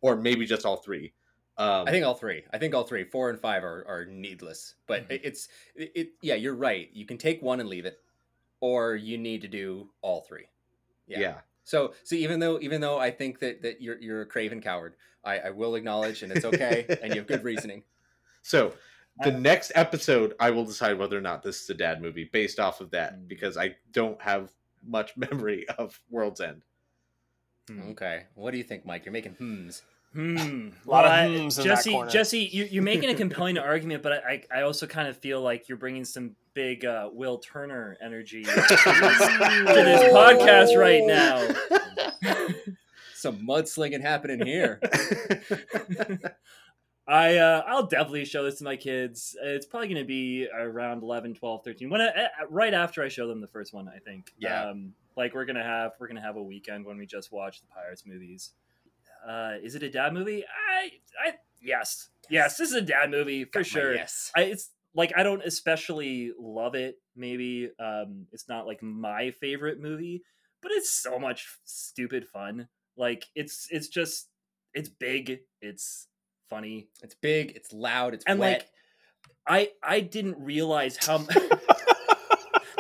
or maybe just all three um I think all three. I think all three, four and five, are, are needless. But Mhm. it's it, it. Yeah, you're right. You can take one and leave it, or you need to do all three. Yeah. So, so even though even though I think that that you're you're a craven coward, I, I will acknowledge, and it's okay, and you have good reasoning. (laughs) So the I- next episode, I will decide whether or not this is a dad movie based off of that Mm. because I don't have much (laughs) memory of World's End. Hmm. Okay, what do you think, Mike? You're making hmms. A Hmm. lot of Well, I- hmms in that Jesse. Jesse, you, you're making a (laughs) compelling argument, but I, I also kind of feel like you're bringing some big uh, Will Turner energy (laughs) to this, to this podcast right now. (laughs) Some mudslinging happening here. I uh, I'll definitely show this to my kids. It's probably going to be around 11, 12, 13. When I, uh, right after I show them the first one, I think. Yeah. Um, like we're gonna have we're gonna have a weekend when we just watch the Pirates movies. Uh, is it a dad movie? I I yes yes this is a dad movie for Got sure. Yes. I, it's like I don't especially love it. Maybe um, it's not like my favorite movie, but it's so much stupid fun. Like it's it's just it's big. It's funny. It's big. It's loud. It's And, wet. like, I I didn't realize how.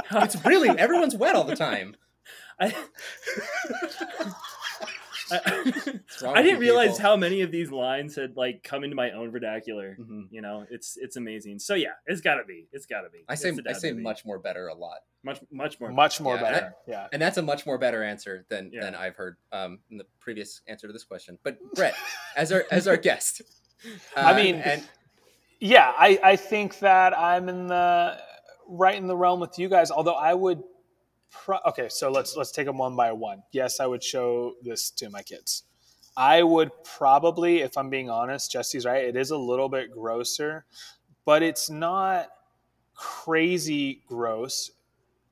how (laughs) it's really everyone's wet all the time. (laughs) I, (laughs) I, (laughs) (laughs) I didn't realize people? how many of these lines had like come into my own vernacular. Mhm. You know, it's it's amazing. So yeah, it's gotta be. It's gotta be. I say It's a I dad say movie. much more better a lot. much much more Much more Yeah, better. Yeah. And that's a much more better answer than Yeah. than I've heard um, in the previous answer to this question. But Brett, as our as our guest, (laughs) I uh, mean- and Yeah, I, I think that I'm in the right in the realm with you guys. Although I would, pro- okay, so let's let's take them one by one. Yes, I would show this to my kids. I would probably, if I'm being honest, Jesse's right. It is a little bit grosser, but it's not crazy gross.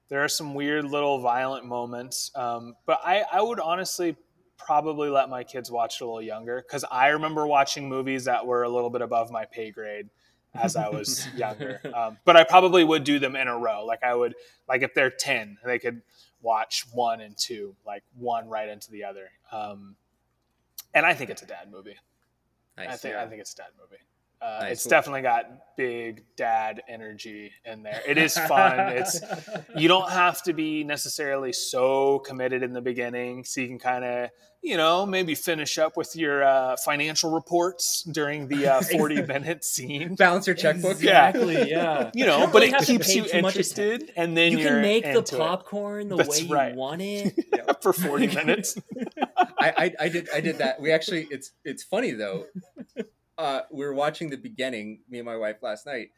There are some weird little violent moments, um, but I, I would honestly probably let my kids watch it a little younger because I remember watching movies that were a little bit above my pay grade as I was (laughs) younger. Um, but I probably would do them in a row. Like I would, like if they're ten, they could watch one and two, like one right into the other. Um, and I think it's a dad movie. nice. I think yeah. I think it's a dad movie. Uh, Nice. It's definitely got big dad energy in there. It is (laughs) fun. it's you don't have to be necessarily so committed in the beginning, so you can kind of you know maybe finish up with your uh, financial reports during the uh, (laughs) forty minute scene. Balance your checkbook. Yeah. Exactly. Yeah. You know, don't but really it keeps you too much interested, and then You can make the into it popcorn the That's way right. you want it. (laughs) for forty minutes. I, I I did I did that. We actually it's it's funny though. Uh, we were watching the beginning, me and my wife last night,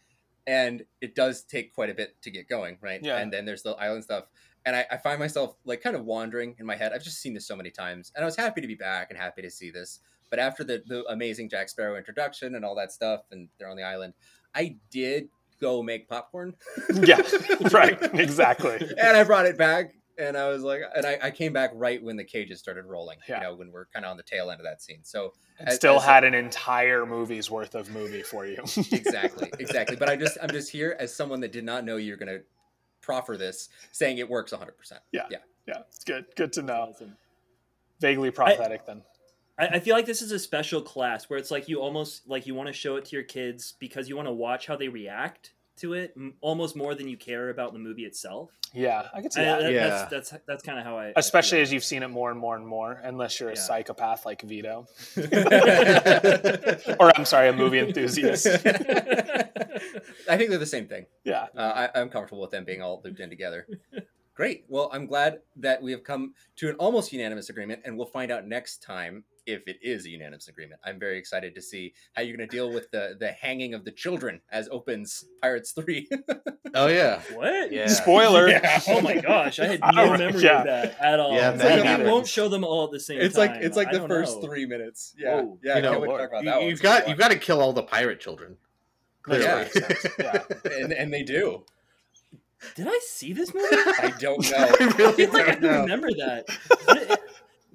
and it does take quite a bit to get going, right? Yeah. And then there's the island stuff, and I, I find myself like kind of wandering in my head. I've just seen this so many times, and I was happy to be back and happy to see this. But after the the amazing Jack Sparrow introduction and all that stuff, and they're on the island, I did go make popcorn. yeah, (laughs) right, exactly. and I brought it back, and I was like, and I, I came back right when the cages started rolling. Yeah. You know, when we're kind of on the tail end of that scene. So And as- still as- had an entire movie's worth of movie for you. (laughs) exactly, (laughs) exactly. But I just I'm just here as someone that did not know you're gonna proffer this, saying it works 100. percent Yeah. yeah. yeah, it's good. Good to know. Awesome. Vaguely prophetic then. I, I feel like this is a special class where it's like you almost like you want to show it to your kids because you want to watch how they react to it m- almost more than you care about the movie itself. Yeah, I can see I- that. that- Yeah. That's that's, that's kind of how I. I Especially feel. as you've seen it more and more and more, unless you're a Yeah. psychopath like Vito. (laughs) or I'm sorry, a movie enthusiast. I think they're the same thing. Yeah. Uh, I, I'm comfortable with them being all looped in together. Great. Well, I'm glad that we have come to an almost unanimous agreement, and we'll find out next time if it is a unanimous agreement. I'm very excited to see how you're going to deal with the the hanging of the children as opens Pirates Three. Oh yeah, (laughs) what? yeah. Spoiler. (laughs) Yeah. Oh my gosh, I had Oh, no (laughs) memory yeah. of that at all. Yeah, It's like, we won't show them all at the same it's time. like it's like I the first know. three minutes. Yeah, Whoa. yeah. You I can't know, wait to talk about you, that one. have got you've got to kill all the pirate children. Clearly. Yeah. yeah. and and they do. Did I see this movie? I don't know. I really It's like I don't don't know. remember that.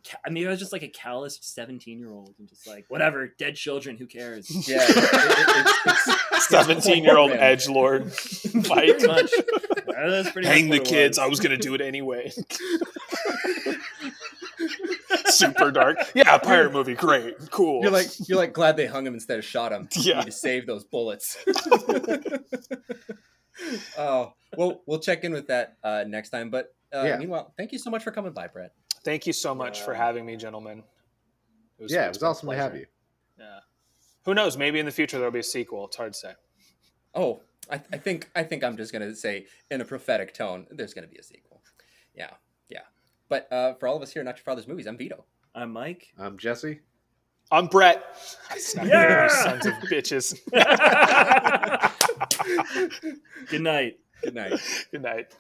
What it- ca- I mean, I was just like a calloused seventeen-year-old and just like, whatever, dead children, who cares? (laughs) Yeah, it- (laughs) it- it's- it's- 17 year old Man. edge lord (laughs) fight. Pretty much. That's pretty Hang much the kids. was. I was going to do it anyway. Super dark. Yeah, pirate movie. Great. Cool. You're like you're like glad they hung him instead of shot him. You Yeah. to save those bullets. oh well, we'll check in with that uh, next time. But uh, Yeah. meanwhile, thank you so much for coming by, Brett. Thank you so much for Uh, having me, gentlemen. It yeah, it was been a awesome to have you. Yeah. Who knows? Maybe in the future there'll be a sequel. It's hard to say. Oh, I, I think I think I'm just gonna say in a prophetic tone, there's gonna be a sequel. Yeah, yeah. But uh, for all of us here, not your father's movies. I'm Vito. I'm Mike. I'm Jesse. I'm Brett. (laughs) Yeah! you (laughs) sons of bitches. (laughs) Good night. Good night. Good night.